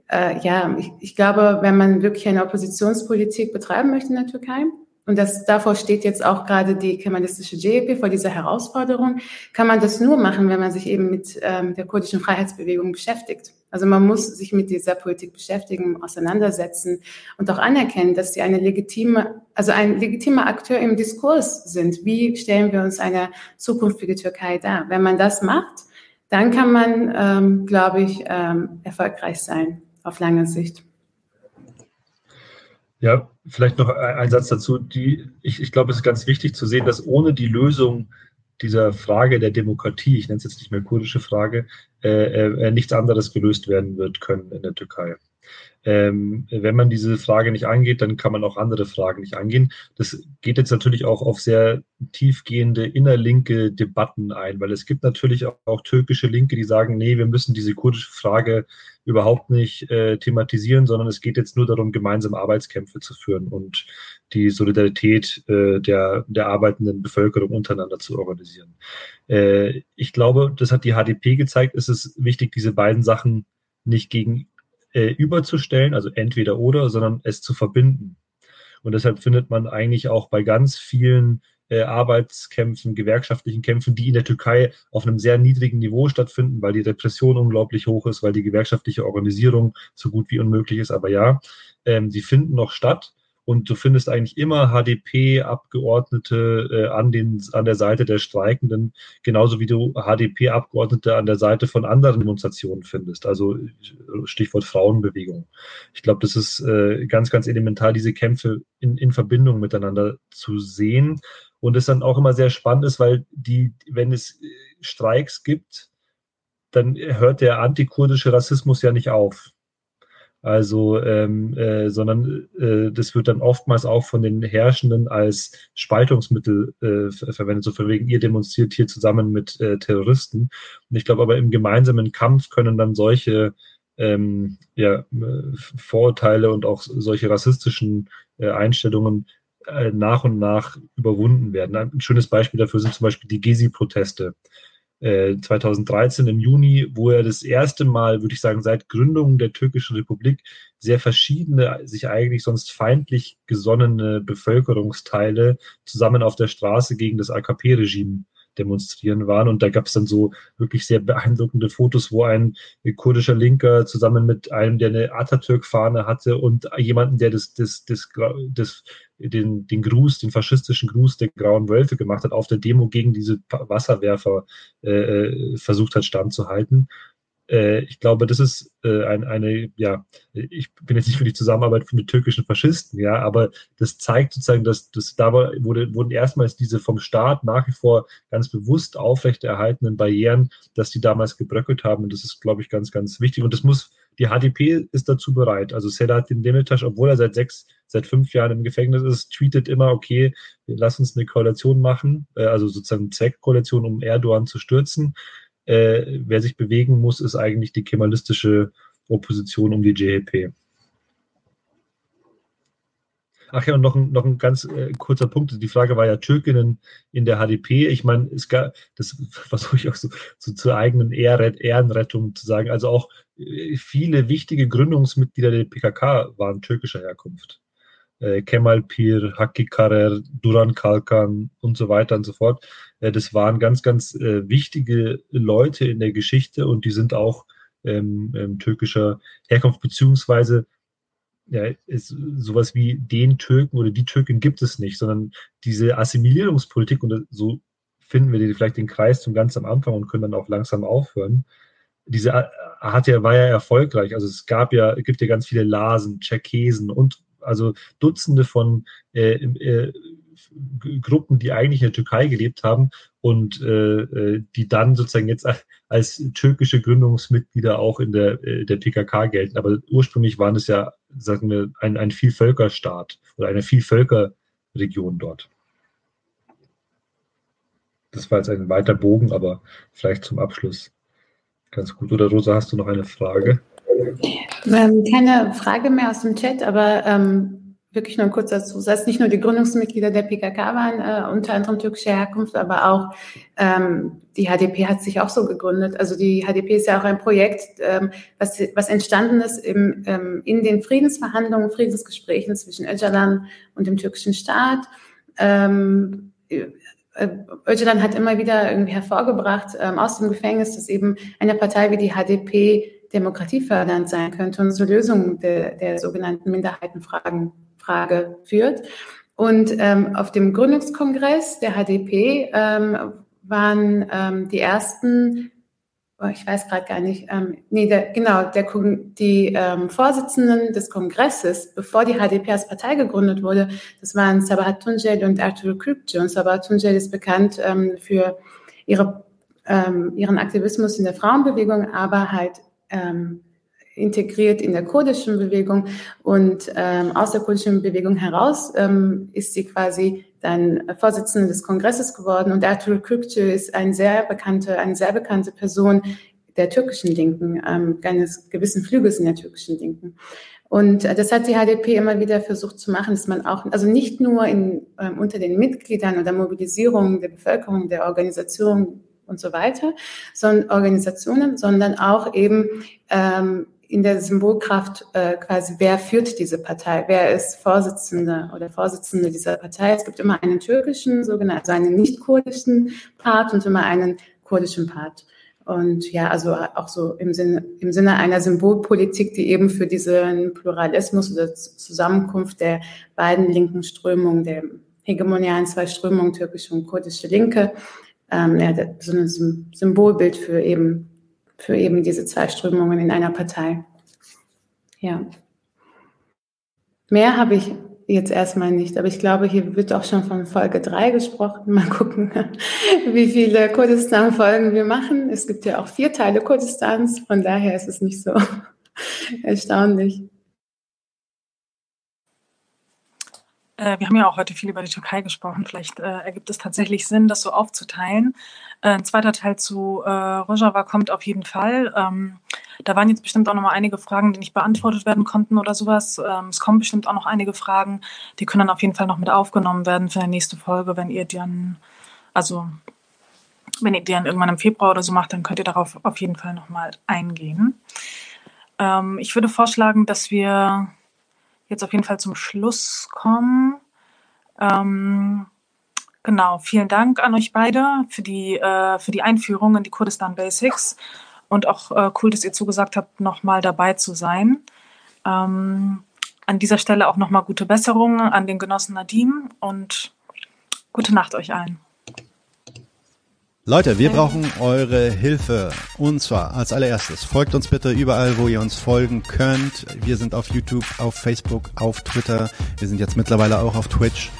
äh, ja, ich, ich glaube, wenn man wirklich eine Oppositionspolitik betreiben möchte in der Türkei, und das, davor steht jetzt auch gerade die kemalistische JEP vor dieser Herausforderung, kann man das nur machen, wenn man sich eben mit ähm, der kurdischen Freiheitsbewegung beschäftigt. Also man muss sich mit dieser Politik beschäftigen, auseinandersetzen und auch anerkennen, dass sie eine legitime, also ein legitimer Akteur im Diskurs sind. Wie stellen wir uns eine zukünftige Türkei dar? Wenn man das macht, dann kann man, ähm, glaube ich, ähm, erfolgreich sein auf lange Sicht.
Ja, vielleicht noch ein Satz dazu. Die, ich, ich glaube, es ist ganz wichtig zu sehen, dass ohne die Lösung dieser Frage der Demokratie, ich nenne es jetzt nicht mehr kurdische Frage, äh, äh, nichts anderes gelöst werden wird können in der Türkei. Ähm, wenn man diese Frage nicht angeht, dann kann man auch andere Fragen nicht angehen. Das geht jetzt natürlich auch auf sehr tiefgehende innerlinke Debatten ein, weil es gibt natürlich auch, auch türkische Linke, die sagen, nee, wir müssen diese kurdische Frage überhaupt nicht äh, thematisieren, sondern es geht jetzt nur darum, gemeinsam Arbeitskämpfe zu führen und die Solidarität äh, der, der arbeitenden Bevölkerung untereinander zu organisieren. Äh, ich glaube, das hat die HDP gezeigt, es ist wichtig, diese beiden Sachen nicht gegenüberzustellen, äh, also entweder oder, sondern es zu verbinden. Und deshalb findet man eigentlich auch bei ganz vielen äh, Arbeitskämpfen, gewerkschaftlichen Kämpfen, die in der Türkei auf einem sehr niedrigen Niveau stattfinden, weil die Repression unglaublich hoch ist, weil die gewerkschaftliche Organisierung so gut wie unmöglich ist. Aber ja, ähm, sie finden noch statt. Und du findest eigentlich immer HDP-Abgeordnete äh, an, den, an der Seite der Streikenden, genauso wie du HDP-Abgeordnete an der Seite von anderen Demonstrationen findest. Also Stichwort Frauenbewegung. Ich glaube, das ist äh, ganz, ganz elementar, diese Kämpfe in, in Verbindung miteinander zu sehen. Und es dann auch immer sehr spannend ist, weil die, wenn es Streiks gibt, dann hört der antikurdische Rassismus ja nicht auf. Also, ähm, äh, sondern äh, das wird dann oftmals auch von den Herrschenden als Spaltungsmittel äh, verwendet, so von wegen, ihr demonstriert hier zusammen mit äh, Terroristen. Und ich glaube aber im gemeinsamen Kampf können dann solche ähm, ja, Vorurteile und auch solche rassistischen äh, Einstellungen äh, nach und nach überwunden werden. Ein schönes Beispiel dafür sind zum Beispiel die Gezi-Proteste 2013 äh, im Juni, wo er das erste Mal, würde ich sagen, seit Gründung der türkischen Republik sehr verschiedene, sich eigentlich sonst feindlich gesonnene Bevölkerungsteile zusammen auf der Straße gegen das AKP-Regime demonstrieren waren. Und da gab es dann so wirklich sehr beeindruckende Fotos, wo ein kurdischer Linker zusammen mit einem, der eine Atatürk-Fahne hatte und jemanden, der das, das, das, das den, den Gruß, den faschistischen Gruß der Grauen Wölfe gemacht hat, auf der Demo gegen diese Wasserwerfer äh, äh, versucht hat standzuhalten. Äh, ich glaube, das ist äh, ein, eine, ja, ich bin jetzt nicht für die Zusammenarbeit mit türkischen Faschisten, ja, aber das zeigt sozusagen, dass das da wurde, wurden erstmals diese vom Staat nach wie vor ganz bewusst aufrechterhaltenen Barrieren, dass die damals gebröckelt haben. Und das ist, glaube ich, ganz, ganz wichtig. Und das muss die HDP ist dazu bereit. Also Selahattin Demirtas, obwohl er seit sechs, seit fünf Jahren im Gefängnis ist, tweetet immer, okay, lass uns eine Koalition machen, äh, also sozusagen Zweckkoalition, um Erdogan zu stürzen. Äh, wer sich bewegen muss, ist eigentlich die kemalistische Opposition um die JHP. Ach ja, und noch ein, noch ein ganz äh, kurzer Punkt. Die Frage war ja Türkinnen in der HDP. Ich meine, es gab, das versuche ich auch so, so zur eigenen Ehrenrettung zu sagen. Also auch äh, viele wichtige Gründungsmitglieder der PKK waren türkischer Herkunft. Äh, Kemal Pir, Haki Karer, Duran Kalkan und so weiter und so fort. Äh, das waren ganz, ganz äh, wichtige Leute in der Geschichte und die sind auch ähm, ähm, türkischer Herkunft, beziehungsweise ja, ist sowas wie den Türken oder die Türken gibt es nicht, sondern diese Assimilierungspolitik, und so finden wir vielleicht den Kreis zum ganz am Anfang und können dann auch langsam aufhören. Diese hat ja, war ja erfolgreich. Also es gab ja, gibt ja ganz viele Lasen, Tscherkesen und also Dutzende von äh, äh, Gruppen, die eigentlich in der Türkei gelebt haben und äh, äh die dann sozusagen jetzt als türkische Gründungsmitglieder auch in der, äh, der PKK gelten. Aber ursprünglich waren es ja, sagen wir, ein, ein Vielvölkerstaat oder eine Vielvölkerregion dort. Das war jetzt ein weiter Bogen, aber vielleicht zum Abschluss ganz gut. Oder Rosa, hast du noch eine Frage?
Ähm, keine Frage mehr aus dem Chat, aber ähm, wirklich nur kurz dazu. Das heißt, nicht nur die Gründungsmitglieder der PKK waren äh, unter anderem türkischer Herkunft, aber auch ähm, die HDP hat sich auch so gegründet. Also die HDP ist ja auch ein Projekt, ähm, was, was entstanden ist im, ähm, in den Friedensverhandlungen, Friedensgesprächen zwischen Öcalan und dem türkischen Staat. Ähm, äh, Öcalan hat immer wieder irgendwie hervorgebracht ähm, aus dem Gefängnis, dass eben eine Partei wie die HDP demokratiefördernd sein könnte und zur Lösung der, der sogenannten Minderheitenfragen Frage führt. Und ähm, auf dem Gründungskongress der HDP ähm, waren ähm, die ersten, oh, ich weiß gerade gar nicht, ähm, nee, der, genau, der, die ähm, Vorsitzenden des Kongresses, bevor die HDP als Partei gegründet wurde, das waren Sabahat Tuncel und Arthur Kripke. Und Sabahat Tuncel ist bekannt ähm, für ihre, ähm, ihren Aktivismus in der Frauenbewegung, aber halt ähm, integriert in der kurdischen Bewegung und ähm, aus der kurdischen Bewegung heraus ähm, ist sie quasi dann Vorsitzende des Kongresses geworden und Ertuğrul Kürkçü ist ein sehr bekannte, eine sehr bekannte Person der türkischen Linken, ähm, eines gewissen Flügels in der türkischen Linken. Und äh, das hat die HDP immer wieder versucht zu machen, dass man auch, also nicht nur in, ähm, unter den Mitgliedern oder Mobilisierung der Bevölkerung, der Organisation und so weiter, sondern Organisationen, sondern auch eben ähm, in der Symbolkraft äh, quasi, wer führt diese Partei, wer ist Vorsitzender oder Vorsitzende dieser Partei. Es gibt immer einen türkischen, sogenannten, also einen nicht kurdischen Part und immer einen kurdischen Part. Und ja, also auch so im Sinne, im Sinne einer Symbolpolitik, die eben für diesen Pluralismus oder Zusammenkunft der beiden linken Strömungen, der hegemonialen zwei Strömungen, türkische und kurdische Linke, ähm, ja, so ein Symbolbild für eben für eben diese zwei Strömungen in einer Partei. Ja. Mehr habe ich jetzt erstmal nicht, aber ich glaube, hier wird auch schon von Folge 3 gesprochen. Mal gucken, wie viele Kurdistan-Folgen wir machen. Es gibt ja auch vier Teile Kurdistans, von daher ist es nicht so erstaunlich.
Äh, wir haben ja auch heute viel über die Türkei gesprochen. Vielleicht äh, ergibt es tatsächlich Sinn, das so aufzuteilen. Äh, ein zweiter Teil zu äh, Rojava kommt auf jeden Fall. Ähm, da waren jetzt bestimmt auch noch mal einige Fragen, die nicht beantwortet werden konnten oder sowas. Ähm, es kommen bestimmt auch noch einige Fragen, die können dann auf jeden Fall noch mit aufgenommen werden für die nächste Folge, wenn ihr dann, also wenn ihr die dann irgendwann im Februar oder so macht, dann könnt ihr darauf auf jeden Fall noch mal eingehen. Ähm, ich würde vorschlagen, dass wir jetzt auf jeden Fall zum Schluss kommen. Ähm, genau, vielen Dank an euch beide für die, äh, für die Einführung in die Kurdistan Basics und auch äh, cool, dass ihr zugesagt habt, nochmal dabei zu sein. Ähm, an dieser Stelle auch nochmal gute Besserung an den Genossen Nadim und gute Nacht euch allen.
Leute, wir brauchen eure Hilfe. Und zwar als allererstes, folgt uns bitte überall, wo ihr uns folgen könnt. Wir sind auf YouTube, auf Facebook, auf Twitter. Wir sind jetzt mittlerweile auch auf Twitch.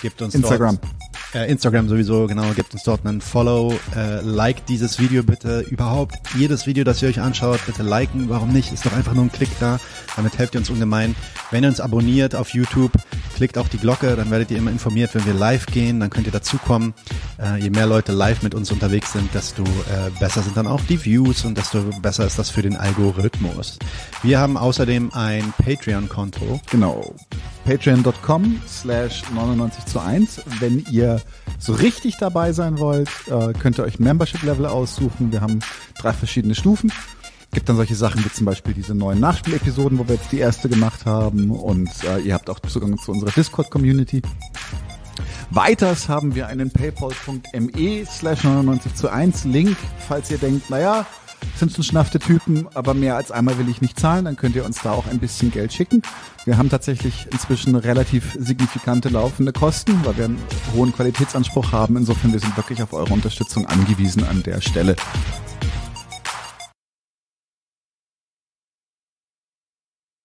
Gebt uns
Instagram.
Dort Instagram sowieso, genau, gebt uns dort einen Follow, äh, like dieses Video bitte, überhaupt jedes Video, das ihr euch anschaut, bitte liken, warum nicht, ist doch einfach nur ein Klick da, damit helft ihr uns ungemein. Wenn ihr uns abonniert auf YouTube, klickt auch die Glocke, dann werdet ihr immer informiert, wenn wir live gehen, dann könnt ihr dazukommen. Äh, je mehr Leute live mit uns unterwegs sind, desto äh, besser sind dann auch die Views und desto besser ist das für den Algorithmus. Wir haben außerdem ein Patreon-Konto.
Genau, patreon.com slash 99 zu 1. Wenn ihr so richtig dabei sein wollt, äh, könnt ihr euch Membership-Level aussuchen. Wir haben drei verschiedene Stufen. Gibt dann solche Sachen wie zum Beispiel diese neuen Nachspielepisoden, wo wir jetzt die erste gemacht haben. Und äh, ihr habt auch Zugang zu unserer Discord-Community. Weiters haben wir einen paypal.me slash 99 zu 1 Link, falls ihr denkt, naja, sind schon schnaffte Typen, aber mehr als einmal will ich nicht zahlen, dann könnt ihr uns da auch ein bisschen Geld schicken. Wir haben tatsächlich inzwischen relativ signifikante laufende Kosten, weil wir einen hohen Qualitätsanspruch haben. Insofern, wir sind wirklich auf eure Unterstützung angewiesen an der Stelle.